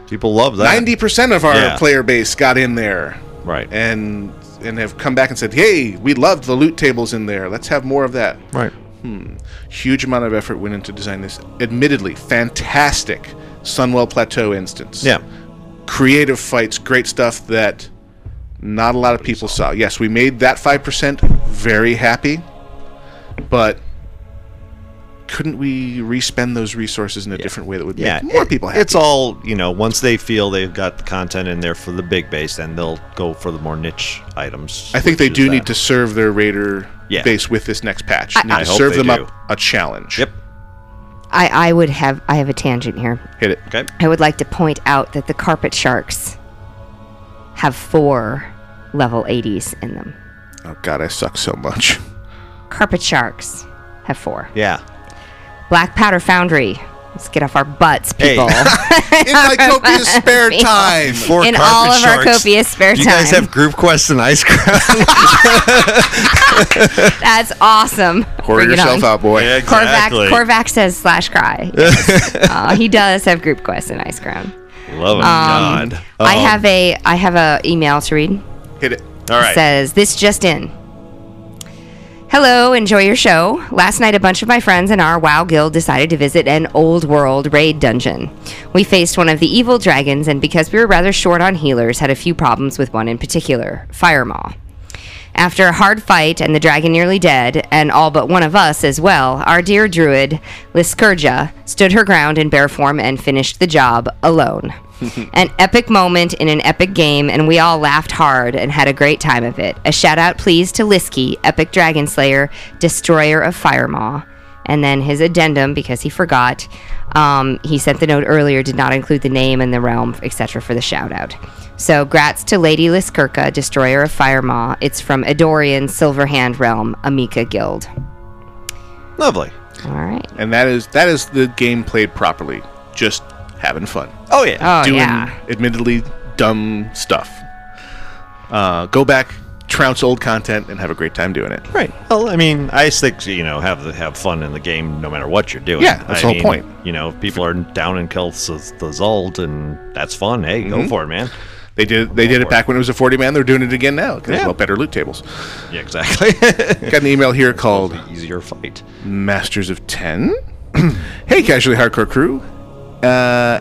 People love that. ninety percent of our Yeah. player base got in there." Right. And and have come back and said, "Hey, we loved the loot tables in there. Let's have more of that." Right. Hmm. Huge amount of effort went into designing this. Admittedly, fantastic Sunwell Plateau instance. Yeah. Creative fights, great stuff that not a lot of people saw. Yes, we made that 5% very happy, but couldn't we respend those resources in a different way that would make Yeah, more it- people happy? It's all you know. Once they feel they've got the content in there for the big base, then they'll go for the more niche items. I think they do need to serve their raider Yeah. base with this next patch. I- I serve them do. up a challenge. Yep. I, I would have I have a tangent here. Hit it. Okay. I would like to point out that the carpet sharks have four level 80s in them. Oh god, I suck so much. Carpet sharks have four. Yeah. Black Powder Foundry. Let's get off our butts, Hey. people. In my copious spare time. Four In all of our copious spare time. you guys have group quests and ice cream? That's awesome. Pour Bring yourself out, boy. exactly. Korvac, Korvac says slash cry. Yes. uh, he does have group quests in Icecrown. Love Um, of God. I Um, have a I have a email to read. Hit it. All It says this just in. Hello, enjoy your show. Last night, a bunch of my friends and our WoW guild decided to visit an old world raid dungeon. We faced one of the evil dragons, and because we were rather short on healers, had a few problems with one in particular Firemaw. After a hard fight and the dragon nearly dead, and all but one of us as well, our dear druid, Liskurja, stood her ground in bear form and finished the job alone. an epic moment in an epic game, and we all laughed hard and had a great time of it. A shout out, please, to Lisky, Epic Dragon Slayer, Destroyer of Firemaw. And then his addendum, because he forgot, um, he sent the note earlier, did not include the name and the realm, etc., for the shout out. So, grats to Lady Liskirka, Destroyer of Firemaw. It's from Edorian Silverhand Realm, Amika Guild. Lovely. All right. And that is that is the game played properly. Just having fun. Oh yeah. Oh, Doing yeah. admittedly dumb stuff. Uh, go back, trounce old content, and have a great time doing it. Right. Well, I mean, I think you know have the, have fun in the game no matter what you're doing. Yeah, that's I the whole mean, point. You know, if people are down in Kel'Thuzad, and that's fun. Hey, go Mhm. for it, man. They did they did it back when it was a 40 man. They're doing it again now because Yeah. well better loot tables. Yeah, exactly. Got an email here called Easier fight. Masters of 10. hey, casually hardcore crew. Uh,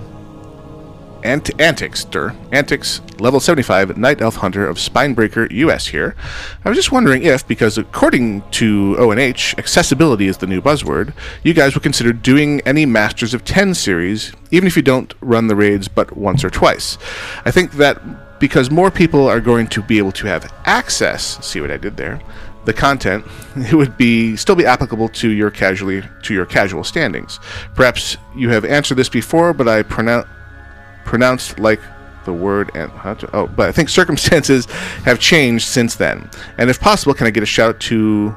Ant- Antics, der. Antics, level 75, Night Elf Hunter of Spinebreaker US here. I was just wondering if, because according to ONH, accessibility is the new buzzword, you guys would consider doing any Masters of 10 series, even if you don't run the raids but once or twice. I think that because more people are going to be able to have access, see what I did there, the content, it would be still be applicable to your casually to your casual standings. Perhaps you have answered this before, but I pronounce pronounced like the word and oh, but I think circumstances have changed since then. And if possible, can I get a shout out to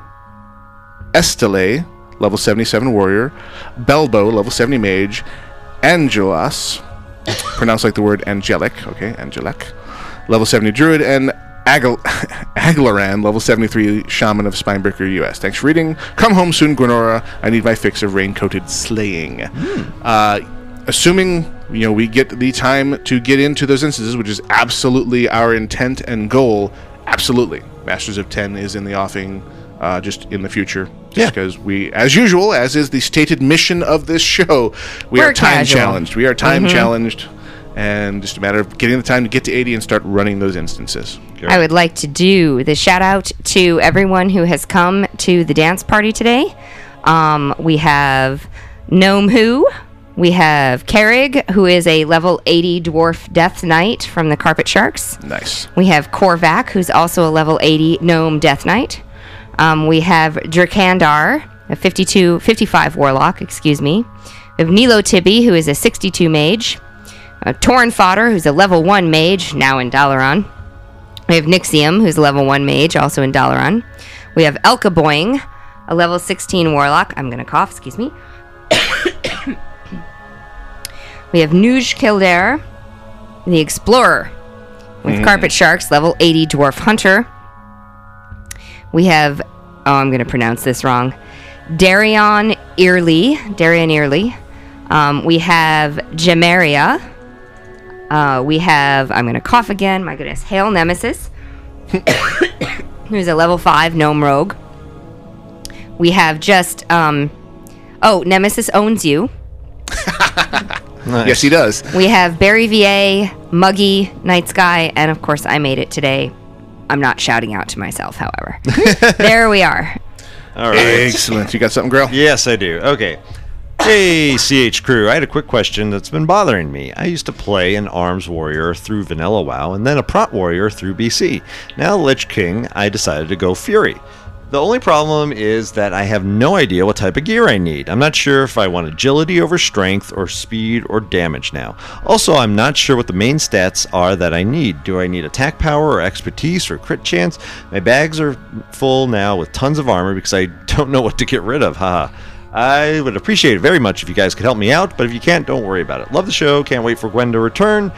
Estele, level 77 warrior, Belbo, level 70 mage, Angelas, pronounced like the word angelic, okay, angelic, level 70 druid, and Agil- Aglaran, level 73 shaman of Spinebreaker US. Thanks for reading. Come home soon, Gwenora. I need my fix of rain-coated slaying. Uh, assuming you know we get the time to get into those instances, which is absolutely our intent and goal. Absolutely, Masters of Ten is in the offing, uh, just in the future. Just because we, as usual, as is the stated mission of this show, we We're are time casual. challenged. We are time Mhm. challenged, and just a matter of getting the time to get to 80 and start running those instances. I would like to do the shout out to everyone who has come to the dance party today. Um, we have Gnome Who. We have Kerrig, who is a level 80 dwarf death knight from the Carpet Sharks. Nice. We have Korvac, who's also a level 80 gnome death knight. Um, we have Drakandar, a 52, 55 warlock, excuse me. We have Nilo Tibby, who is a 62 mage. Uh, Torn Fodder, who's a level 1 mage, now in Dalaran. We have Nixium, who's a level 1 mage, also in Dalaran. We have Elka Boing, a level 16 warlock. I'm going to cough, excuse me. we have Nuj Kildare, the Explorer, with Mm. Carpet Sharks, level 80 Dwarf Hunter. We have, oh, I'm going to pronounce this wrong, Darion Early. Darion Early. Um, we have Jamaria. Uh, we have, I'm going to cough again, my goodness, Hail Nemesis, who's a level 5 gnome rogue. We have just, um, oh, Nemesis owns you. Yes, he does. We have Barry VA, Muggy, Night Sky, and of course, I made it today. I'm not shouting out to myself, however. there we are. All right. Excellent. You got something, Grill? Yes, I do. Okay. Hey, CH crew. I had a quick question that's been bothering me. I used to play an Arms Warrior through Vanilla WoW and then a Prot Warrior through BC. Now, Lich King, I decided to go Fury. The only problem is that I have no idea what type of gear I need. I'm not sure if I want agility over strength or speed or damage now. Also, I'm not sure what the main stats are that I need. Do I need attack power or expertise or crit chance? My bags are full now with tons of armor because I don't know what to get rid of. Haha. I would appreciate it very much if you guys could help me out, but if you can't, don't worry about it. Love the show. Can't wait for Gwen to return.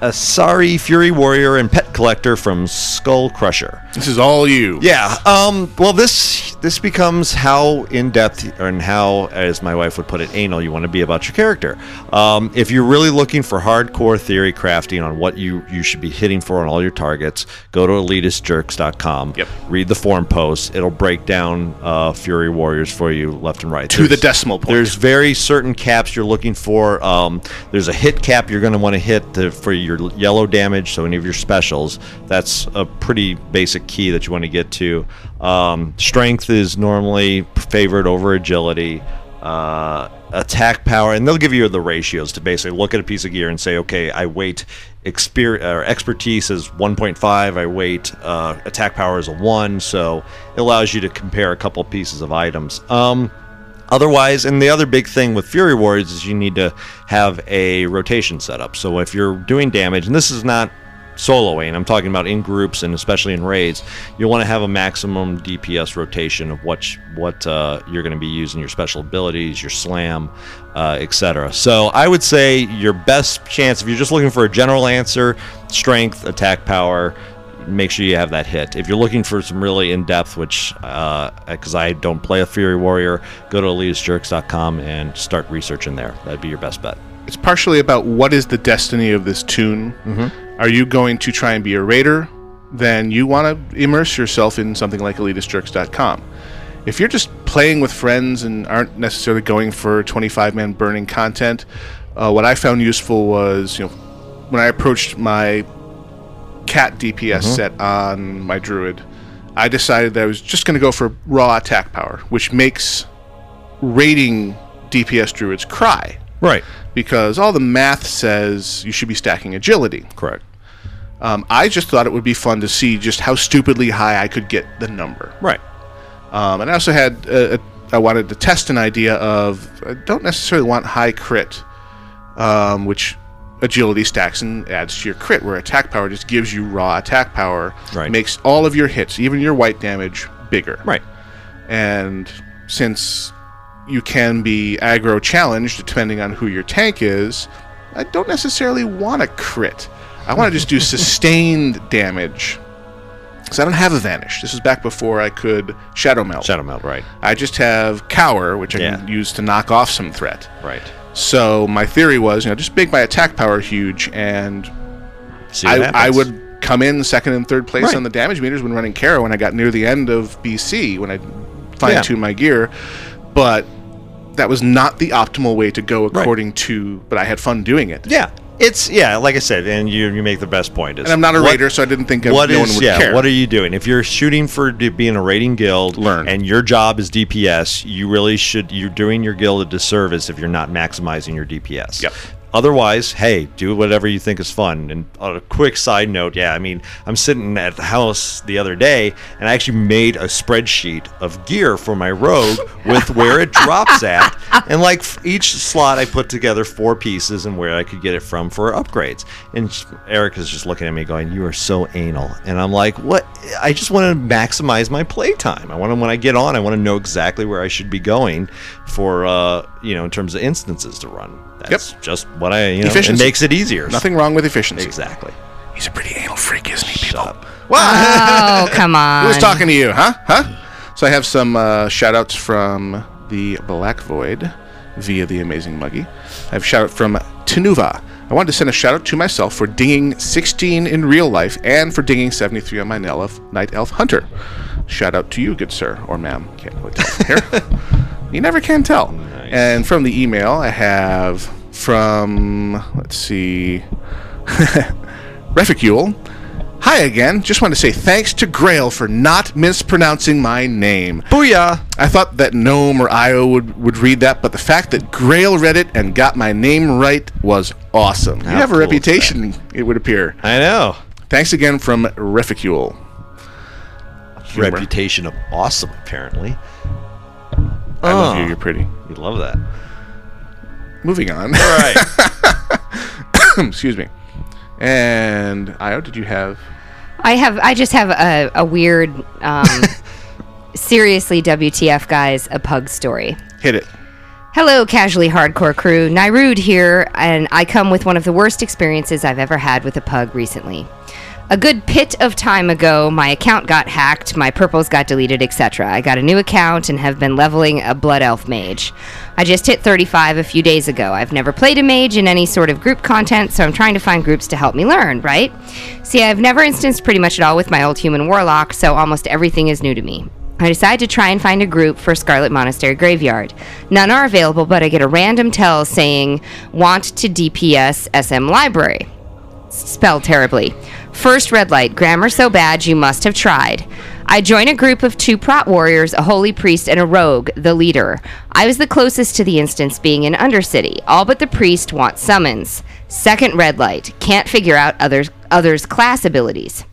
A sorry Fury Warrior and Pet Collector from Skull Crusher. This is all you. Yeah. Um. Well, this this becomes how in depth and how, as my wife would put it, anal you want to be about your character. Um. If you're really looking for hardcore theory crafting on what you you should be hitting for on all your targets, go to elitistjerks.com. Yep. Read the forum posts. It'll break down uh, Fury Warriors for you left and right. To the decimal point. There's very certain caps you're looking for. Um, there's a hit cap you're going to want to hit to, for your yellow damage, so any of your specials. That's a pretty basic key that you want to get to. Um, strength is normally favored over agility. Uh, attack power, and they'll give you the ratios to basically look at a piece of gear and say, okay, I weight exper- or expertise is 1.5, I weight uh, attack power is a 1, so it allows you to compare a couple pieces of items. Um, Otherwise, and the other big thing with Fury Warriors is you need to have a rotation setup. So if you're doing damage, and this is not soloing, I'm talking about in groups and especially in raids, you'll want to have a maximum DPS rotation of what what uh, you're going to be using, your special abilities, your slam, uh, etc. So I would say your best chance, if you're just looking for a general answer, strength, attack power, make sure you have that hit. If you're looking for some really in depth, which because I don't play a Fury Warrior, go to elitistjerks.com and start researching there. That'd be your best bet. It's partially about what is the destiny of this tune. Mm-hmm. Are you going to try and be a raider? Then you want to immerse yourself in something like elitistjerks.com. If you're just playing with friends and aren't necessarily going for 25 man burning content, uh, what I found useful was, you know, when I approached my cat DPS Mhm. set on my druid, I decided that I was just going to go for raw attack power, which makes raiding DPS druids cry. Right. Because all the math says you should be stacking agility. Correct. Um, I just thought it would be fun to see just how stupidly high I could get the number. Right. Um, and I also had uh, I wanted to test an idea of I don't necessarily want high crit, um, which agility stacks and adds to your crit, where attack power just gives you raw attack power, Right. makes all of your hits, even your white damage, bigger. Right. And since you can be aggro challenged depending on who your tank is, I don't necessarily want a crit. I want to just do sustained damage. Because I don't have a vanish. This was back before I could Shadowmeld. Shadow melt, right. I just have cower, which I can use to knock off some threat. Right. So my theory was, you know, just make my attack power huge, and I, I would come in second and third place Right. on the damage meters when running Kara when I got near the end of BC when I fine tuned my gear, but that was not the optimal way to go according to. But I had fun doing it. Yeah. It's yeah, like I said, and you you make the best point. Is And I'm not a what- raider, so I didn't think what no is- would yeah, care. What are you doing? If you're shooting for being a raiding guild, learn, and your job is DPS, you really should. You're doing your guild a disservice if you're not maximizing your DPS. Yep. Otherwise, hey, do whatever you think is fun. And on a quick side note, yeah, I mean, I'm sitting at the house the other day, and I actually made a spreadsheet of gear for my rogue with where it drops at, and like each slot, I put together four pieces and where I could get it from for upgrades. And Eric is just looking at me, going, "You are so anal," and I'm like, "What? I just want to maximize my playtime. I want to when I get on, I want to know exactly where I should be going for, uh, you know, in terms of instances to run." That's just what I, you know, it Efficiency. makes it easier. Nothing wrong with efficiency. Exactly. He's a pretty anal freak, isn't he, people? Oh, come on. Who's talking to you, huh? Huh? So I have some uh, shout outs from the Black Void via the Amazing Muggy. I have a shout out from Tenuva. I wanted to send a shout out to myself for dinging 16 in real life and for dinging 73 on my Night Elf, Night Elf Hunter. Shout out to you, good sir, or ma'am. Can't really tell from here. you never can tell. And from the email, I have from, let's see, Reficule. Hi again. Just want to say thanks to Grail for not mispronouncing my name. Booyah! I thought that Gnome or Io would, would read that, but the fact that Grail read it and got my name right was awesome. You have a cool is reputation, it would appear. I know. Thanks again from Reficule. Humor. Reputation of awesome, apparently. I love Oh. you. You're pretty. You love that. Moving on. All right. Excuse me. And Io, did you have? I have. I just have a, a weird, um, seriously, WTF guys, a pug story. Hit it. Hello, casually hardcore crew. Nyrud here, and I come with one of the worst experiences I've ever had with a pug recently. A good pit of time ago, my account got hacked, my purples got deleted, etc. I got a new account and have been leveling a Blood Elf mage. I just hit 35 a few days ago. I've never played a mage in any sort of group content, so I'm trying to find groups to help me learn, right? See, I've never instanced pretty much at all with my old human warlock, so almost everything is new to me. I decide to try and find a group for Scarlet Monastery Graveyard. None are available, but I get a random tell saying, Want to DPS SM Library. Spelled terribly. First red light, grammar so bad you must have tried. I join a group of two prot warriors, a holy priest, and a rogue, the leader. I was the closest to the instance being in Undercity. All but the priest want summons. Second red light, can't figure out others others' class abilities.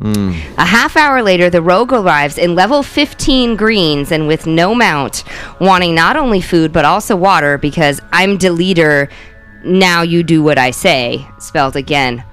Hmm. A half hour later, the rogue arrives in level 15 greens and with no mount, wanting not only food but also water because I'm the leader. Now you do what I say. Spelled again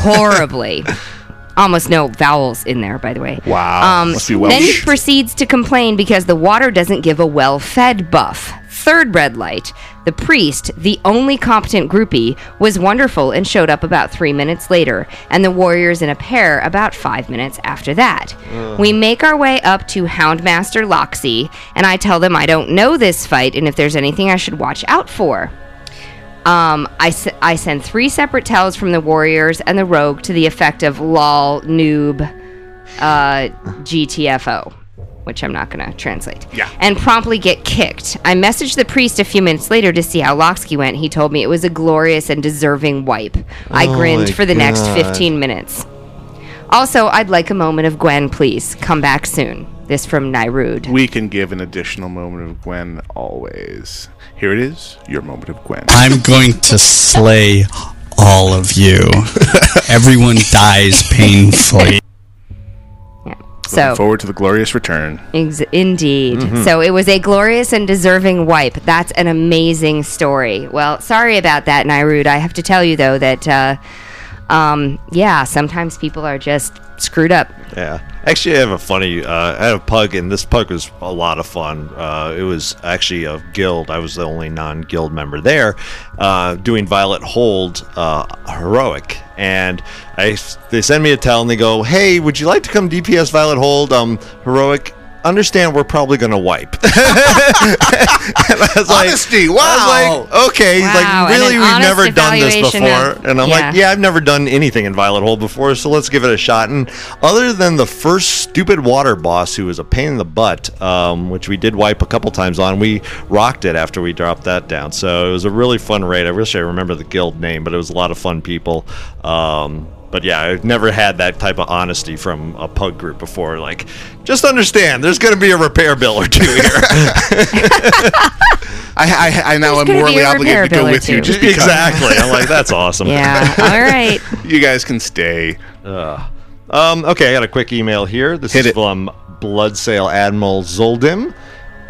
horribly. Almost no vowels in there, by the way. Wow. Um, Must be then he proceeds to complain because the water doesn't give a well fed buff. Third red light. The priest, the only competent groupie, was wonderful and showed up about three minutes later, and the warriors in a pair about five minutes after that. We make our way up to Houndmaster Loksey, and I tell them I don't know this fight and if there's anything I should watch out for. Um, I, s- I send three separate tells from the warriors and the rogue to the effect of lol, noob, uh, GTFO, which I'm not going to translate. Yeah. And promptly get kicked. I messaged the priest a few minutes later to see how Loksey went. He told me it was a glorious and deserving wipe. I Oh grinned for the next 15 minutes. Also, I'd like a moment of Gwen, please. Come back soon. This from Nyrud. We can give an additional moment of Gwen always. Here it is, your moment of Gwen. I'm going to slay all of you. Everyone dies painfully. Yeah. So- Looking forward to the glorious return. Ex- indeed. Mhm. So it was a glorious and deserving wipe. That's an amazing story. Well, sorry about that, Nyrud. I have to tell you though that, uh, um, yeah, sometimes people are just screwed up. Yeah. Actually, I have a funny. Uh, I had a pug, and this pug was a lot of fun. Uh, it was actually a guild. I was the only non-guild member there, uh, doing Violet Hold uh, heroic. And I, they send me a tell, and they go, "Hey, would you like to come DPS Violet Hold um, heroic?" Understand, we're probably gonna wipe. and I was like, Honesty, I was wow. like, okay, he's Wow, like, really, an we've never done this before. of- and I'm yeah. like, yeah, I've never done anything in Violet Hold before, so let's give it a shot. And other than the first stupid water boss, who was a pain in the butt, um, which we did wipe a couple times on, we rocked it after we dropped that down. So it was a really fun raid. I wish I remember the guild name, but it was a lot of fun people. Um, but yeah, I've never had that type of honesty from a pug group before. Like, just understand, there's going to be a repair bill or two here. I, I, I now am morally obligated to go with you just because. Exactly. I'm like, that's awesome. Yeah. All right. you guys can stay. Uh, um, okay, I got a quick email here. This is from Bloodsail Admiral Zoldim.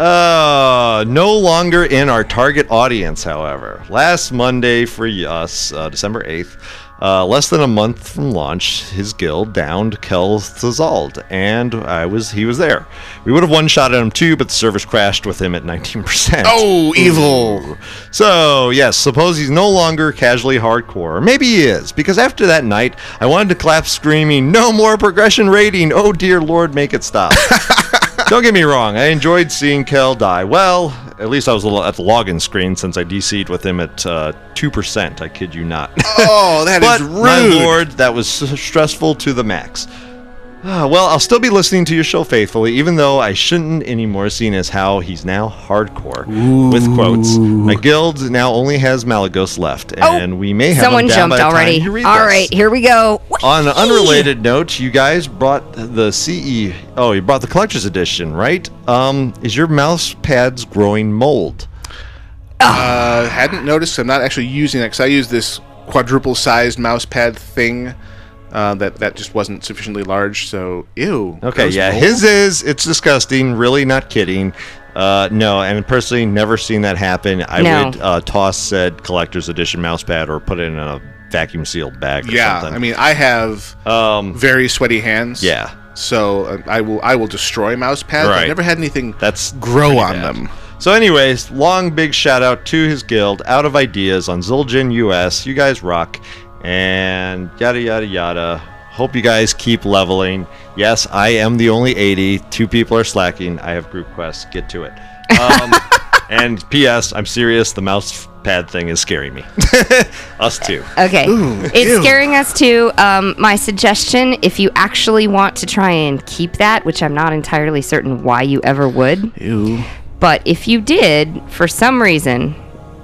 Uh, no longer in our target audience, however. Last Monday for us, uh, December 8th, uh, less than a month from launch, his guild downed Kel'Thuzad, and I was he was there. We would have one shot at him too, but the servers crashed with him at 19%. Oh, evil. So, yes, suppose he's no longer casually hardcore. Maybe he is, because after that night, I wanted to clap screaming, No more progression rating! Oh dear lord, make it stop. Don't get me wrong, I enjoyed seeing Kel die. Well, at least I was a little at the login screen since I DC'd with him at uh, 2%. I kid you not. Oh, that is but, My rude. lord, that was stressful to the max. Ah, well, I'll still be listening to your show faithfully, even though I shouldn't anymore, seeing as how he's now hardcore. With quotes, my guild now only has Malygos left, and we may have Oh, Someone him down by jumped time already. you read All this. right, here we go. On an unrelated note, you guys brought the CE. Oh, you brought the collector's edition, right? Um, is your mouse pads growing mold? Uh, hadn't noticed. I'm not actually using it because I use this quadruple-sized mouse pad thing. Uh, that that just wasn't sufficiently large. So ew. Okay, yeah, mold. his is. It's disgusting. Really, not kidding. Uh, no, and personally, never seen that happen. I No. would uh, toss said collector's edition mouse pad or put it in a vacuum sealed bag. Or Yeah, something. I mean, I have um, very sweaty hands. Yeah. So uh, I will I will destroy mouse pads. Right. I've never had anything that's grow on bad. them. So, anyways, long big shout out to his guild, Out of Ideas on Zul'jin US. You guys rock, and yada yada yada. Hope you guys keep leveling. Yes, I am the only 80. Two people are slacking. I have group quests. Get to it. Um, and P.S. I'm serious. The mouse pad thing is scaring me. Us too. Okay. it's scaring us too. Um, my suggestion, if you actually want to try and keep that, which I'm not entirely certain why you ever would, Ew. but if you did, for some reason,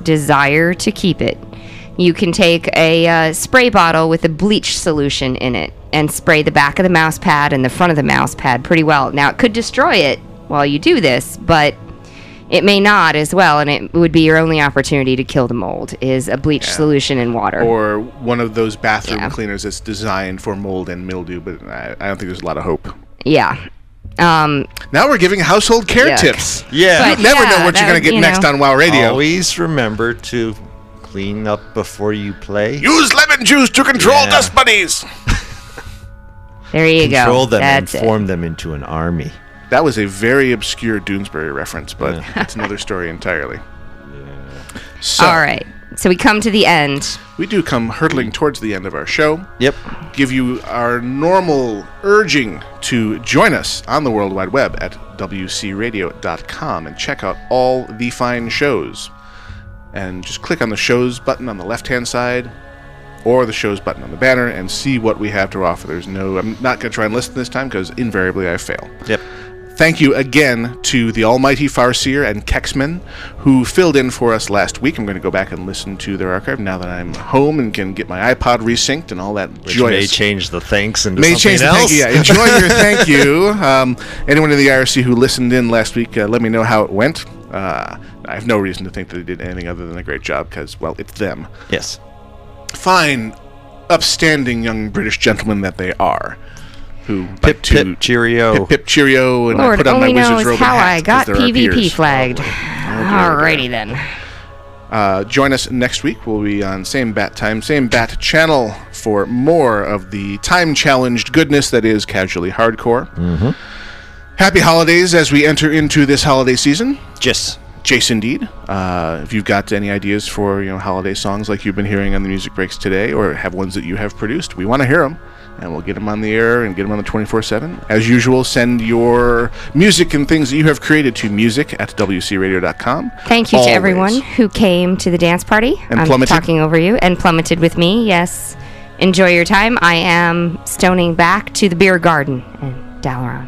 desire to keep it, you can take a uh, spray bottle with a bleach solution in it and spray the back of the mouse pad and the front of the mouse pad pretty well. Now, it could destroy it while you do this, but it may not as well, and it would be your only opportunity to kill the mold is a bleach solution in water. Or one of those bathroom Yeah. cleaners that's designed for mold and mildew, but I, I don't think there's a lot of hope. yeah. Um, Now we're giving household care Yuck. tips. Yeah. But you never yeah, know what you're going to get you next on WoW Radio. Always remember to clean up before you play. Use lemon juice to control Yeah. dust bunnies. there you Control go. Control them That's and it. form them into an army. That was a very obscure Doonesbury reference, but it's another story entirely. So, All right. So we come to the end. we do come hurtling towards the end of our show. Yep. Give you our normal urging to join us on the World Wide Web at WCRadio.com and check out all the fine shows. And just click on the shows button on the left hand side or the shows button on the banner and see what we have to offer. There's no, I'm not going to try and listen this time because invariably I fail. Yep. Thank you again to the almighty Farseer and Kexman who filled in for us last week. I'm going to go back and listen to their archive now that I'm home and can get my iPod resynced and all that Which joyous. may change the thanks into May change the else. thank you. Yeah, enjoy your thank you. Um, anyone in the IRC who listened in last week, uh, let me know how it went. Uh, I have no reason to think that they did anything other than a great job because, well, it's them. Yes. Fine, upstanding young British gentlemen that they are. Who Pip like to pip cheerio. pip pip cheerio and I put on my only wizard's robe how and hat I 'cause got they're our PvP peers. flagged. Oh, Alrighty then. Uh, join us next week. We'll be on same bat time, same bat channel for more of the time challenged goodness that is casually hardcore. Mm-hmm. Happy holidays as we enter into this holiday season. Just. Jace indeed. Uh, if you've got any ideas for you know holiday songs like you've been hearing on the music breaks today, or have ones that you have produced, we want to hear them, and we'll get them on the air and get them on the 24/7. As usual, send your music and things that you have created to music at wcradio.com. Thank you Always. to everyone who came to the dance party. And I'm plummeted. talking over you and plummeted with me. Yes. Enjoy your time. I am stoning back to the beer garden in Dalaran.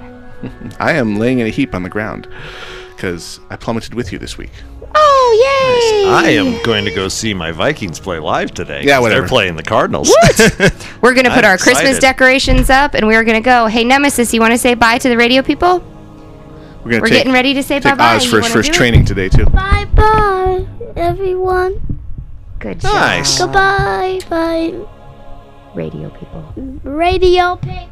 I am laying in a heap on the ground because I plummeted with you this week. Oh, yay! I am going to go see my Vikings play live today. Yeah, whatever. They're playing the Cardinals. What? We're going to put I'm our Christmas decorations up and we're going to go. Hey, Nemesis, you want to say bye to the radio people? We're, gonna We're take, getting ready to say bye-bye. Oz You for his wanna first do it? training today too. Bye bye, everyone. Good job. Nice. Goodbye, bye, Radio people. radio people.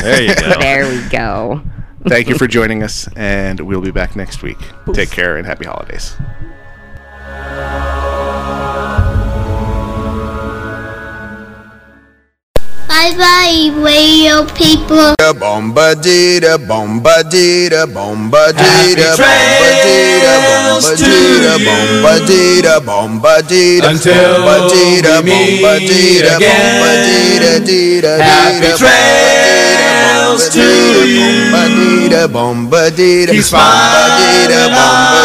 There you go. There we go. Thank you for joining us, and we'll be back next week. Take care and happy holidays. Bye bye, radio people. Bomba dida, bomba dida, bomba dida, bomba dida, bomba dida, bomba dida, bomba dida, Until bomba dida, we meet bomba dida, bomba again. dida, dida, Happy dida, trails bomba